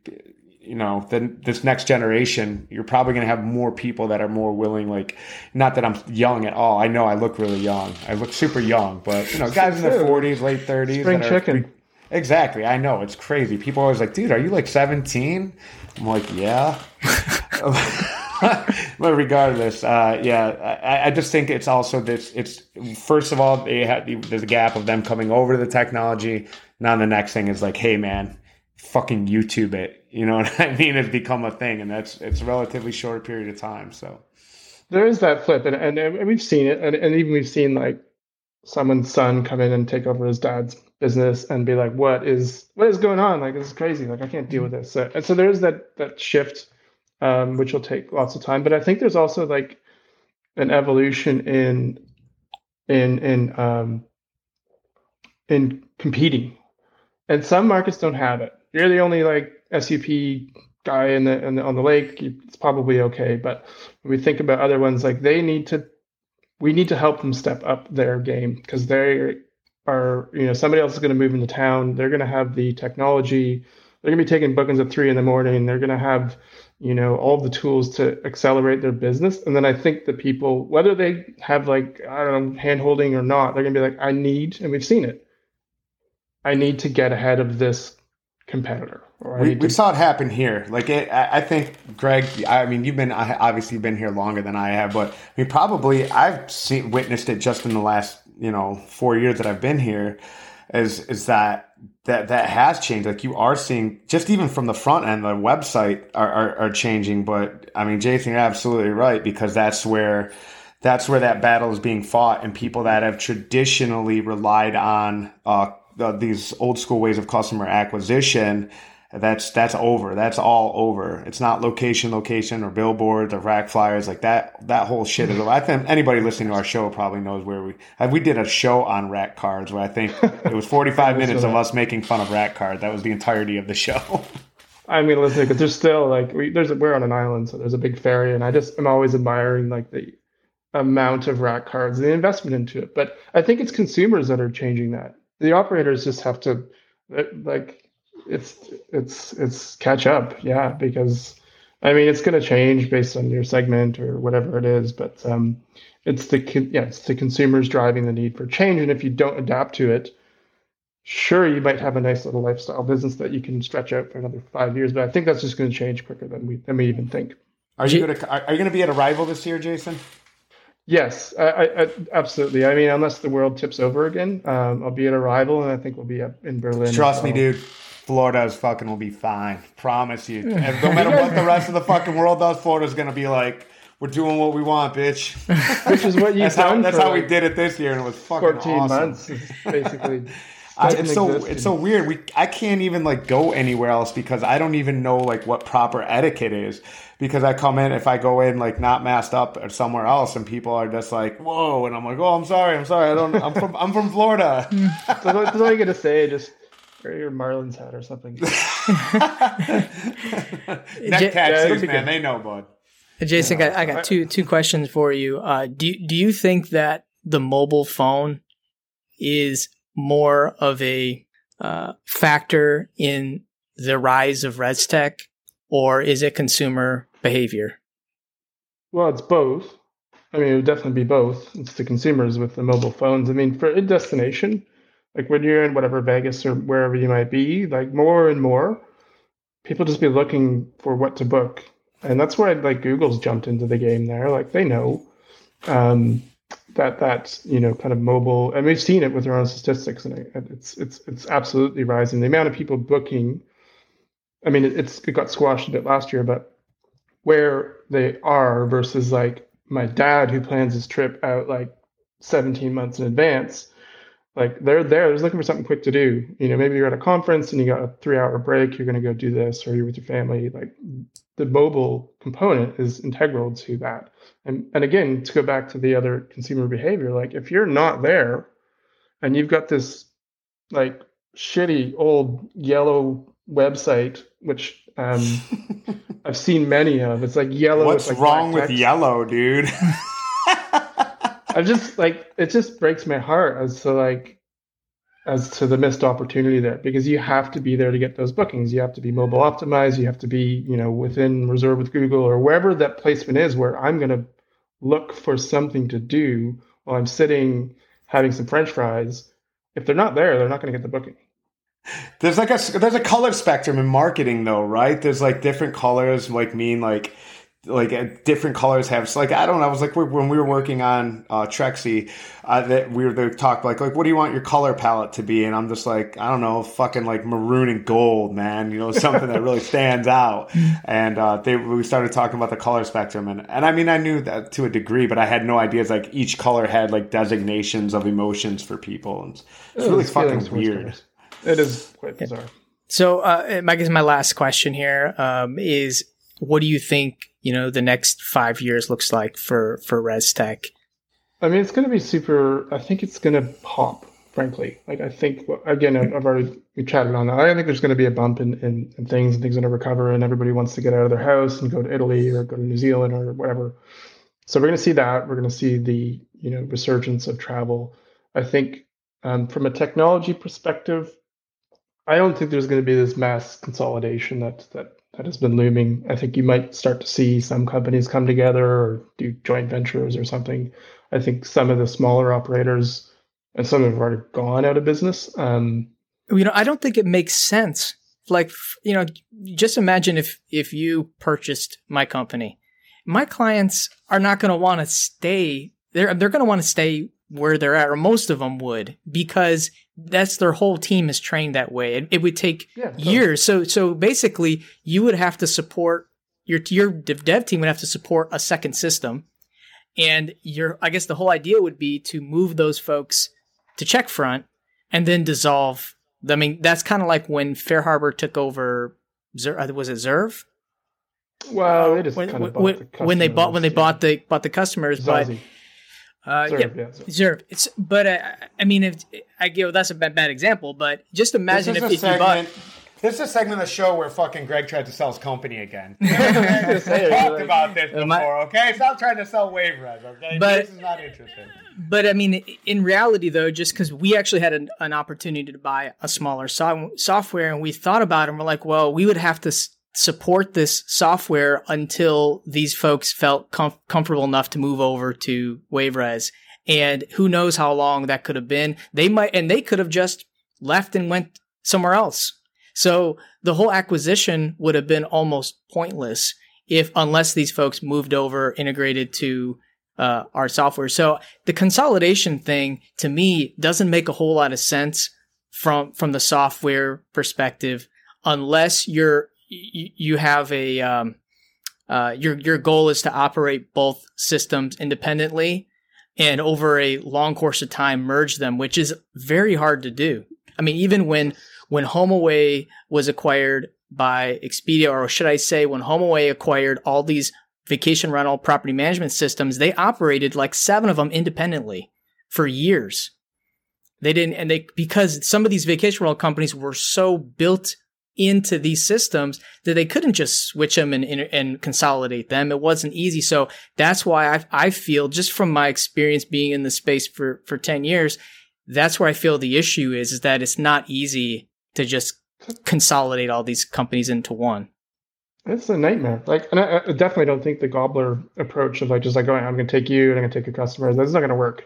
you know, then this next generation, you're probably going to have more people that are more willing. Like, not that I'm young at all. I know I look really young. I look super young, but you know, guys in their 40s, late 30s. Spring chicken. exactly. I know it's crazy. People are always like, dude, are you like 17? I'm like, yeah. but regardless, uh, yeah, I, I, just think it's also this. It's first of all, they had there's a gap of them coming over to the technology. Now the next thing is like, hey man, fucking YouTube it. You know what I mean? It's become a thing, and that's it's a relatively short period of time. So there is that flip, and and, and we've seen it, and, and even we've seen like someone's son come in and take over his dad's business and be like, "What is what is going on? Like this is crazy. Like I can't deal with this." So, and so there is that that shift, um, which will take lots of time. But I think there's also like an evolution in in in um, in competing, and some markets don't have it you're the only like SUP guy in the, in the on the lake, it's probably okay. But we think about other ones, like they need to, we need to help them step up their game because they are, you know, somebody else is going to move into town. They're going to have the technology. They're going to be taking bookings at three in the morning. They're going to have, you know, all the tools to accelerate their business. And then I think the people, whether they have like, I don't know, hand holding or not, they're going to be like, I need, and we've seen it. I need to get ahead of this competitor. We, we saw it happen here. Like it, I think, Greg. I mean, you've been obviously been here longer than I have, but I mean, probably I've seen witnessed it just in the last you know four years that I've been here. Is is that that that has changed? Like you are seeing just even from the front end, the website are, are, are changing. But I mean, Jason, you're absolutely right because that's where that's where that battle is being fought, and people that have traditionally relied on uh, uh, these old school ways of customer acquisition that's that's over. That's all over. It's not location location or billboards or rack flyers like that that whole shit is over. i think anybody listening to our show probably knows where we we did a show on rack cards where i think it was 45 minutes of us making fun of rack cards. That was the entirety of the show. I mean listen because there's still like we, there's we're on an island so there's a big ferry and i just am always admiring like the amount of rack cards the investment into it. But i think it's consumers that are changing that the operators just have to like it's it's it's catch up yeah because i mean it's going to change based on your segment or whatever it is but um it's the yeah it's the consumers driving the need for change and if you don't adapt to it sure you might have a nice little lifestyle business that you can stretch out for another five years but i think that's just going to change quicker than we than we even think. Are you going to are you going to be at Arival this year jason Yes, I, I, absolutely. I mean, unless the world tips over again, um, I'll be at Arival, and I think we'll be up in Berlin. Trust me, dude. Florida's fucking will be fine. Promise you. And no matter what the rest of the fucking world does, Florida's gonna be like, we're doing what we want, bitch. Which is what you've that's done. How, that's how like we did it this year, and it was fucking 14 awesome. months, basically. I, it's so it's so weird. We I can't even like go anywhere else because I don't even know like what proper etiquette is. Because I come in if I go in like not masked up or somewhere else, and people are just like, "Whoa!" and I'm like, "Oh, I'm sorry, I'm sorry. I don't. I'm from I'm from Florida." so that's all you gotta say. Just wear your Marlins hat or something. Neck J- tattoos, yeah, man. They know, bud. Jason, yeah. I, got, I got two two questions for you. Uh, do do you think that the mobile phone is more of a uh, factor in the rise of ResTech, or is it consumer behavior? Well, it's both. I mean, it would definitely be both. It's the consumers with the mobile phones. I mean, for a destination, like when you're in whatever Vegas or wherever you might be, like more and more, people just be looking for what to book, and that's where like Google's jumped into the game there. Like they know, um, that that you know kind of mobile, and we've seen it with our own statistics, and it's it's it's absolutely rising. The amount of people booking, I mean, it's it got squashed a bit last year, but where they are versus like my dad who plans his trip out like 17 months in advance like they're there, they're looking for something quick to do. You know, maybe you're at a conference and you got a three hour break, you're going to go do this, or you're with your family. Like the mobile component is integral to that. And and again, to go back to the other consumer behavior, like if you're not there and you've got this like shitty old yellow website, which um, I've seen many of. It's like yellow. What's like, wrong with yellow, dude? I just like it just breaks my heart as to like as to the missed opportunity there because you have to be there to get those bookings. You have to be mobile optimized. You have to be you know within reserve with Google or wherever that placement is where I'm going to look for something to do while I'm sitting having some French fries. If they're not there, they're not going to get the booking. There's like a there's a color spectrum in marketing though, right? There's like different colors like mean like like uh, different colors have like I don't know. I was like when we were working on uh, Trexie, uh, that we were they talk like like what do you want your color palette to be? And I'm just like I don't know, fucking like maroon and gold, man. You know, something that really stands out. And uh, they we started talking about the color spectrum, and and I mean I knew that to a degree, but I had no ideas like each color had like designations of emotions for people, and it's really fucking weird. It is quite bizarre. So, uh, I guess my last question here um, is: What do you think you know the next five years looks like for for ResTech? I mean, it's going to be super. I think it's going to pop. Frankly, like I think again, I've already we chatted on that. I think there's going to be a bump in, in, in things and things going to recover, and everybody wants to get out of their house and go to Italy or go to New Zealand or whatever. So we're going to see that. We're going to see the you know resurgence of travel. I think um, from a technology perspective, I don't think there's going to be this mass consolidation that that that has been looming. I think you might start to see some companies come together or do joint ventures or something. I think some of the smaller operators and some have already gone out of business. Um, you know, I don't think it makes sense. Like, you know, just imagine if if you purchased my company, my clients are not going to want to stay. They're they're going to want to stay where they're at, or most of them would, because that's their whole team is trained that way. It, it would take yeah, years. So so basically, you would have to support your your dev team would have to support a second system, and your I guess the whole idea would be to move those folks to Checkfront and then dissolve. I mean, that's kind of like when FareHarbor took over. Uh, was it Zerve? Well, it is when, kind of when, when they bought when they bought the bought the customers, but uh, Zerve, yeah, yeah Zerve. It's but uh, I mean, if I give that's a bad, bad example, but just imagine if, if you bought. This is a segment of the show where fucking Greg tried to sell his company again. we talked about this before, okay? Stop trying to sell wave WaveRes, okay? But, this is not interesting. But I mean, in reality, though, just because we actually had an, an, opportunity to buy a smaller so- software and we thought about it and we're like, well, we would have to support this software until these folks felt com- comfortable enough to move over to WaveRes. And who knows how long that could have been. They might, and they could have just left and went somewhere else. So the whole acquisition would have been almost pointless if, unless these folks moved over, integrated to uh, our software. So the consolidation thing to me doesn't make a whole lot of sense from from the software perspective unless you're you, have a um, uh, your your goal is to operate both systems independently and over a long course of time merge them, which is very hard to do. I mean, even when when HomeAway was acquired by Expedia, or should I say, when HomeAway acquired all these vacation rental property management systems, they operated like seven of them independently for years. They didn't, and they because some of these vacation rental companies were so built into these systems that they couldn't just switch them and, and consolidate them. It wasn't easy. So that's why I, I feel just from my experience being in the space for, for 10 years, that's where I feel the issue is, is that it's not easy to just consolidate all these companies into one. It's a nightmare. Like, and I, I definitely don't think the gobbler approach of like just like going, I'm going to take you and I'm going to take your customers. That's not going to work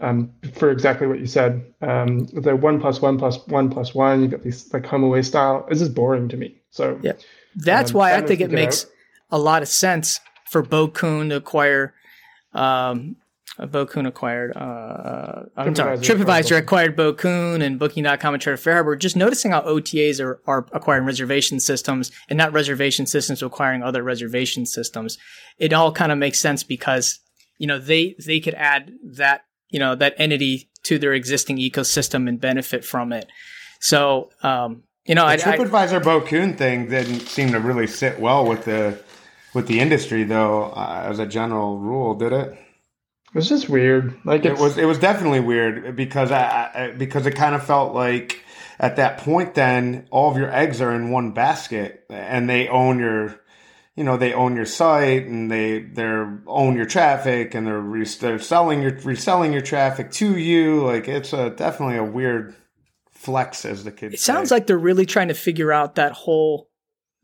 um, for exactly what you said. Um, the one plus one plus one plus one, You've got these like home away style. This is boring to me. So yeah, that's um, why I think it makes out. a lot of sense for Bokun to acquire um, Uh, Bokun acquired. Uh, I'm sorry. TripAdvisor acquired acquired Bokun and Booking.com and Charter FareHarbor. Just noticing how OTAs are, are acquiring reservation systems and not reservation systems acquiring other reservation systems. It all kind of makes sense because you know they they could add that you know that entity to their existing ecosystem and benefit from it. So um, you know, The I, TripAdvisor Bokun thing didn't seem to really sit well with the with the industry, though. Uh, as a general rule, did it? It was just weird. Like It was. It was definitely weird because I, I because it kind of felt like at that point, then all of your eggs are in one basket, and they own your. You know they own your site and they they're own your traffic and they're re- they're selling your reselling your traffic to you like it's a definitely a weird flex as the kids It sounds say. like they're really trying to figure out that whole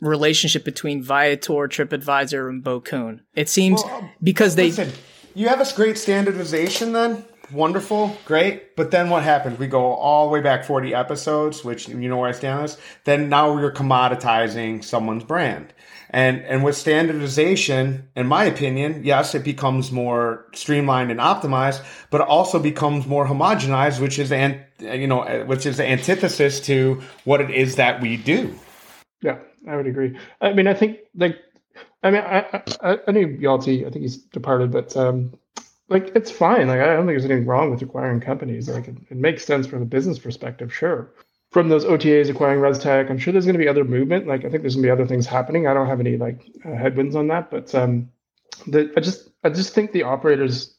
relationship between Viator, TripAdvisor, and Bokun. It seems Well, um, because they Listen, you have a great standardization then. Wonderful, great. But then what happens? We go all the way back 40 episodes, which you know where I stand on this. Then now you're commoditizing someone's brand. And and with standardization, in my opinion, yes, it becomes more streamlined and optimized, but it also becomes more homogenized, which is an you know, which is the antithesis to what it is that we do. yeah, I would agree. I mean, I think like, I mean, I I, I knew Yalty. I think he's departed, but um, like it's fine. Like I don't think there's anything wrong with acquiring companies. Like it, it makes sense from a business perspective, sure. From those OTAs acquiring ResTech, I'm sure there's going to be other movement. Like I think there's going to be other things happening. I don't have any like uh, headwinds on that, but um, the I just I just think the operators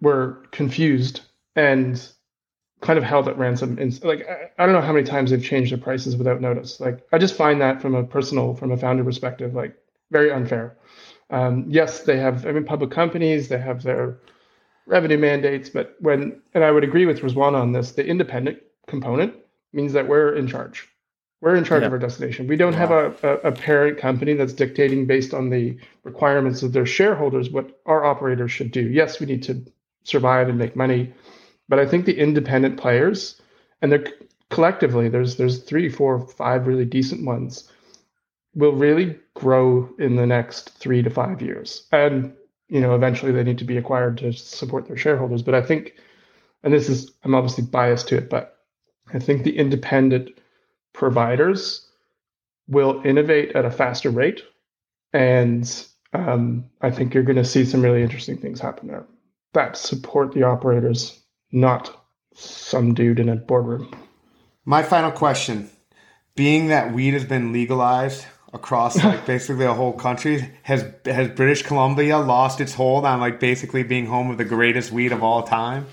were confused and kind of held at ransom. And like I, I don't know how many times they've changed their prices without notice. Like I just find that from a personal, from a founder perspective, like very unfair. Um, yes, they have. I mean, public companies they have their revenue mandates, but when and I would agree with Rizwan on this, the independent component means that we're in charge. We're in charge Yeah. of our destination. We don't have a, a, a parent company that's dictating based on the requirements of their shareholders what our operators should do. Yes, we need to survive and make money, but I think the independent players and they're collectively there's there's three, four, five really decent ones will really grow in the next three to five years. And you know, eventually they need to be acquired to support their shareholders. But I think, and this is I'm obviously biased to it, but I think the independent providers will innovate at a faster rate, and um, I think you're going to see some really interesting things happen there that support the operators, not some dude in a boardroom. My final question: Being that weed has been legalized across like basically a whole country, has has British Columbia lost its hold on like basically being home of the greatest weed of all time?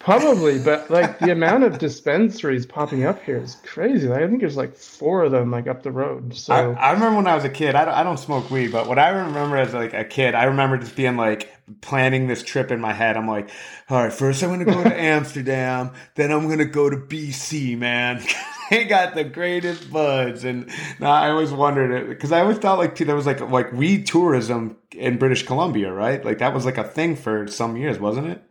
Probably, but like the amount of dispensaries popping up here is crazy. Like, I think there's like four of them like up the road. So I, I remember when I was a kid. I don't, I don't smoke weed, but what I remember as like a kid, I remember just being like planning this trip in my head. I'm like, all right, first I'm gonna go to Amsterdam, then I'm gonna go to BC, man. they got the greatest buds, and I always wondered it because I always thought like there was like like weed tourism in British Columbia, right? Like that was like a thing for some years, wasn't it?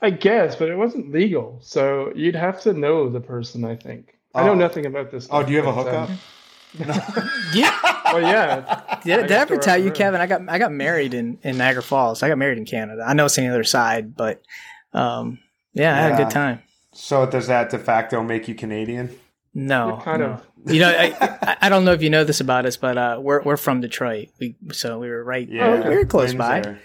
I guess, but it wasn't legal. So you'd have to know the person. I think. I know Oh. nothing about this. Oh, stuff, do you have a but, hookup? um, yeah. well, yeah. Did, did I ever tell you, room. Kevin? I got I got married in, in Niagara Falls. I got married in Canada. I know it's on the other side, but um, yeah, I had a good time. So does that de facto make you Canadian? No, You're kind no. of. You know, I, I I don't know if you know this about us, but uh, we're we're from Detroit. We so we were right. Yeah, we were close by. Windsor.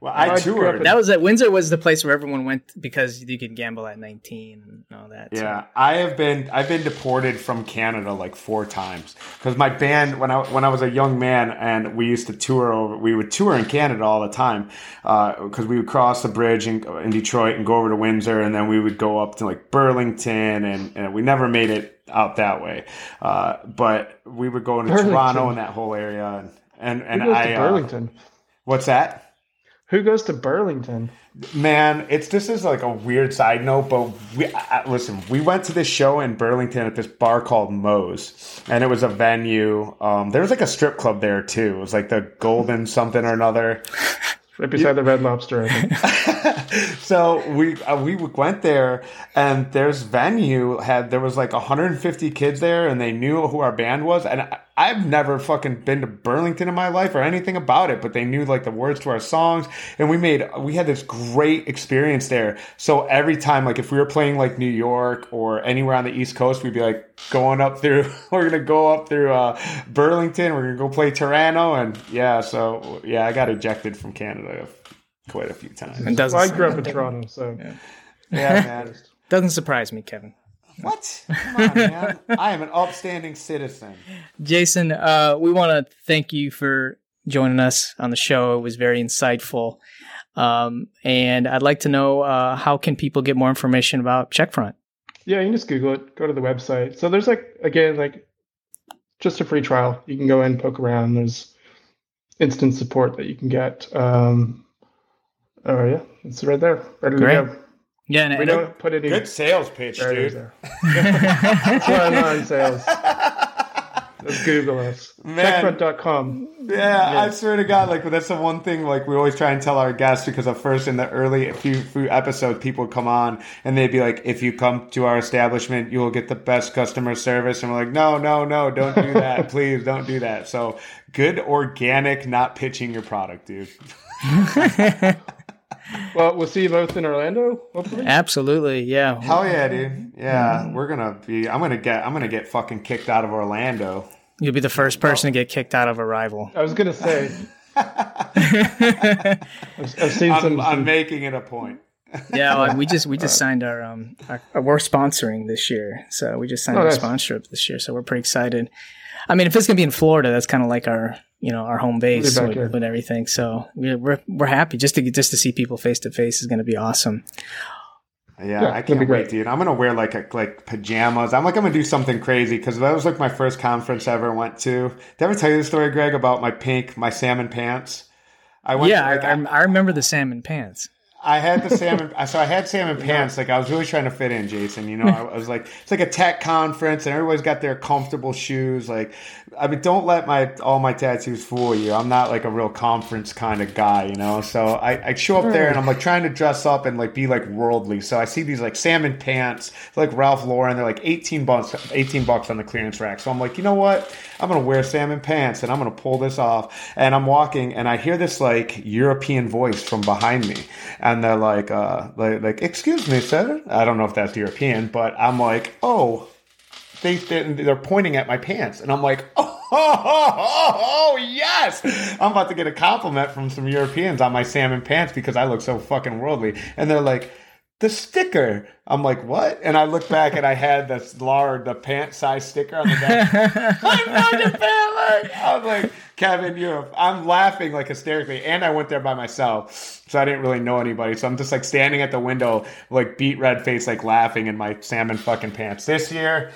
Well, I I toured. in- That was at Windsor was the place where everyone went because you could gamble at 19 and all that. so. Yeah, I have been I've been deported from Canada like four times because my band when I when I was a young man and we used to tour over we would tour in Canada all the time because we would cross the bridge in, in Detroit and go over to Windsor and then we would go up to like Burlington and, and we never made it out that way, uh, but we would go into Burlington. Toronto and that whole area and and, and I to uh, Burlington? what's that? Who goes to Burlington? Man, it's this is like a weird side note, but we I, listen. We went to this show in Burlington at this bar called Moe's, and it was a venue. Um, there was like a strip club there too. It was like the Golden something or another. Right beside the Red Lobster. So we uh, we went there, and there's venue had there was like 150 kids there, and they knew who our band was, and I, I've never fucking been to Burlington in my life or anything about it, but they knew like the words to our songs, and we made we had this great experience there. So every time, like if we were playing like New York or anywhere on the East Coast, we'd be like going up through. we're gonna go up through uh, Burlington. We're gonna go play Toronto, and yeah. So yeah, I got ejected from Canada quite a few times. It doesn't, Well, I grew up in Toronto, so Yeah, man. doesn't surprise me, Kevin. What? Come on, man. I am an upstanding citizen. Jason, uh, we want to thank you for joining us on the show. It was very insightful. Um, and I'd like to know uh, how can people get more information about Checkfront? yeah, you can just Google it. Go to the website. So there's like again like just a free trial. You can go in, poke around. There's instant support that you can get. Um, oh yeah, it's right there, ready Great. to go. Yeah, and, We don't put any Good sales pitch, barriers dude. there. That's why I'm sales. Just Google us. Man. Checkfront.com. Yeah, I swear to God, like that's the one thing like we always try and tell our guests because at first in the early few few episodes, people would come on and they'd be like, "If you come to our establishment, you will get the best customer service." And we're like, "No, no, no, don't do that, please, don't do that." So good, organic, not pitching your product, dude. Well, we'll see you both in Orlando, hopefully. Absolutely, yeah. Hell yeah, dude. Yeah, we're gonna be. I'm gonna get. I'm gonna get fucking kicked out of Orlando. You'll be the first person to get kicked out of Arival. I was gonna say. I've, I've seen I'm, some. I'm making it a point. Yeah, well, we just we just signed our um our, we're sponsoring this year, so we just signed Oh, our nice. sponsorship this year, so we're pretty excited. I mean, if it's gonna be in Florida, that's kind of like our you know our home base We'll with, with everything. So we're we're, we're happy just to get just to see people face to face is gonna be awesome. Yeah, Yeah, I that'd can't be wait, great. dude. I'm gonna wear like a, like pajamas. I'm like I'm gonna do something crazy because that was like my first conference I ever went to. Did I ever tell you the story, Greg, about my pink, my salmon pants? I went. Yeah, to, like, I, I, I remember the salmon pants. I had the salmon. so I had salmon pants. Like I was really trying to fit in, Jason. You know, I, I was like, it's like a tech conference, and everybody's got their comfortable shoes. Like, I mean, don't let my all my tattoos fool you. I'm not like a real conference kind of guy, you know. So I, I show up there, and I'm like trying to dress up and like be like worldly. So I see these like salmon pants, like Ralph Lauren. They're like 18 bucks, 18 bucks on the clearance rack. So I'm like, you know what? I'm gonna wear salmon pants, and I'm gonna pull this off. And I'm walking, and I hear this like European voice from behind me, and they're like, uh, like, like, excuse me, sir. I don't know if that's European, but I'm like, oh, they they're pointing at my pants, and I'm like, oh, oh, oh, oh, yes, I'm about to get a compliment from some Europeans on my salmon pants because I look so fucking worldly, and they're like. The sticker. I'm like, what? And I look back and I had this large, the pant size sticker on the back. I'm fucking fat, look. I was like, Kevin, you're. I'm laughing like hysterically, and I went there by myself, so I didn't really know anybody. So I'm just like standing at the window, like beat red face, like laughing in my salmon fucking pants. This year,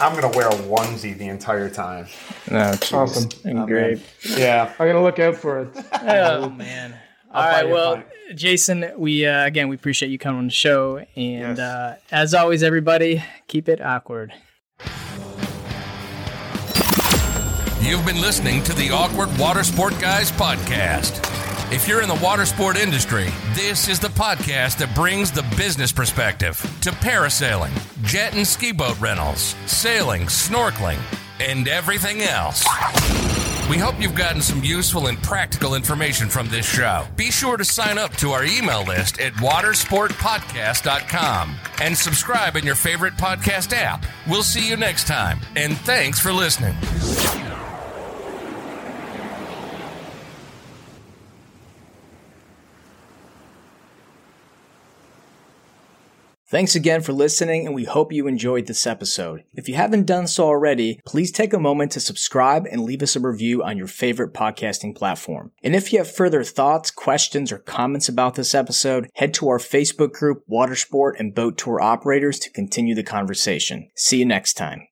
I'm gonna wear a onesie the entire time. No, Awesome. great. Yeah. I'm gonna look out for it. Oh man. All buy right. Well, pint. Jason, we uh, again we appreciate you coming on the show, and Yes. uh, as always, everybody keep it awkward. You've been listening to the Awkward Water Sport Guys podcast. If you're in the water sport industry, this is the podcast that brings the business perspective to parasailing, jet and ski boat rentals, sailing, snorkeling, and everything else. We hope you've gotten some useful and practical information from this show. Be sure to sign up to our email list at watersportpodcast.com and subscribe in your favorite podcast app. We'll see you next time, and thanks for listening. Thanks again for listening, and we hope you enjoyed this episode. If you haven't done so already, please take a moment to subscribe and leave us a review on your favorite podcasting platform. And if you have further thoughts, questions, or comments about this episode, head to our Facebook group, Watersport and Boat Tour Operators, to continue the conversation. See you next time.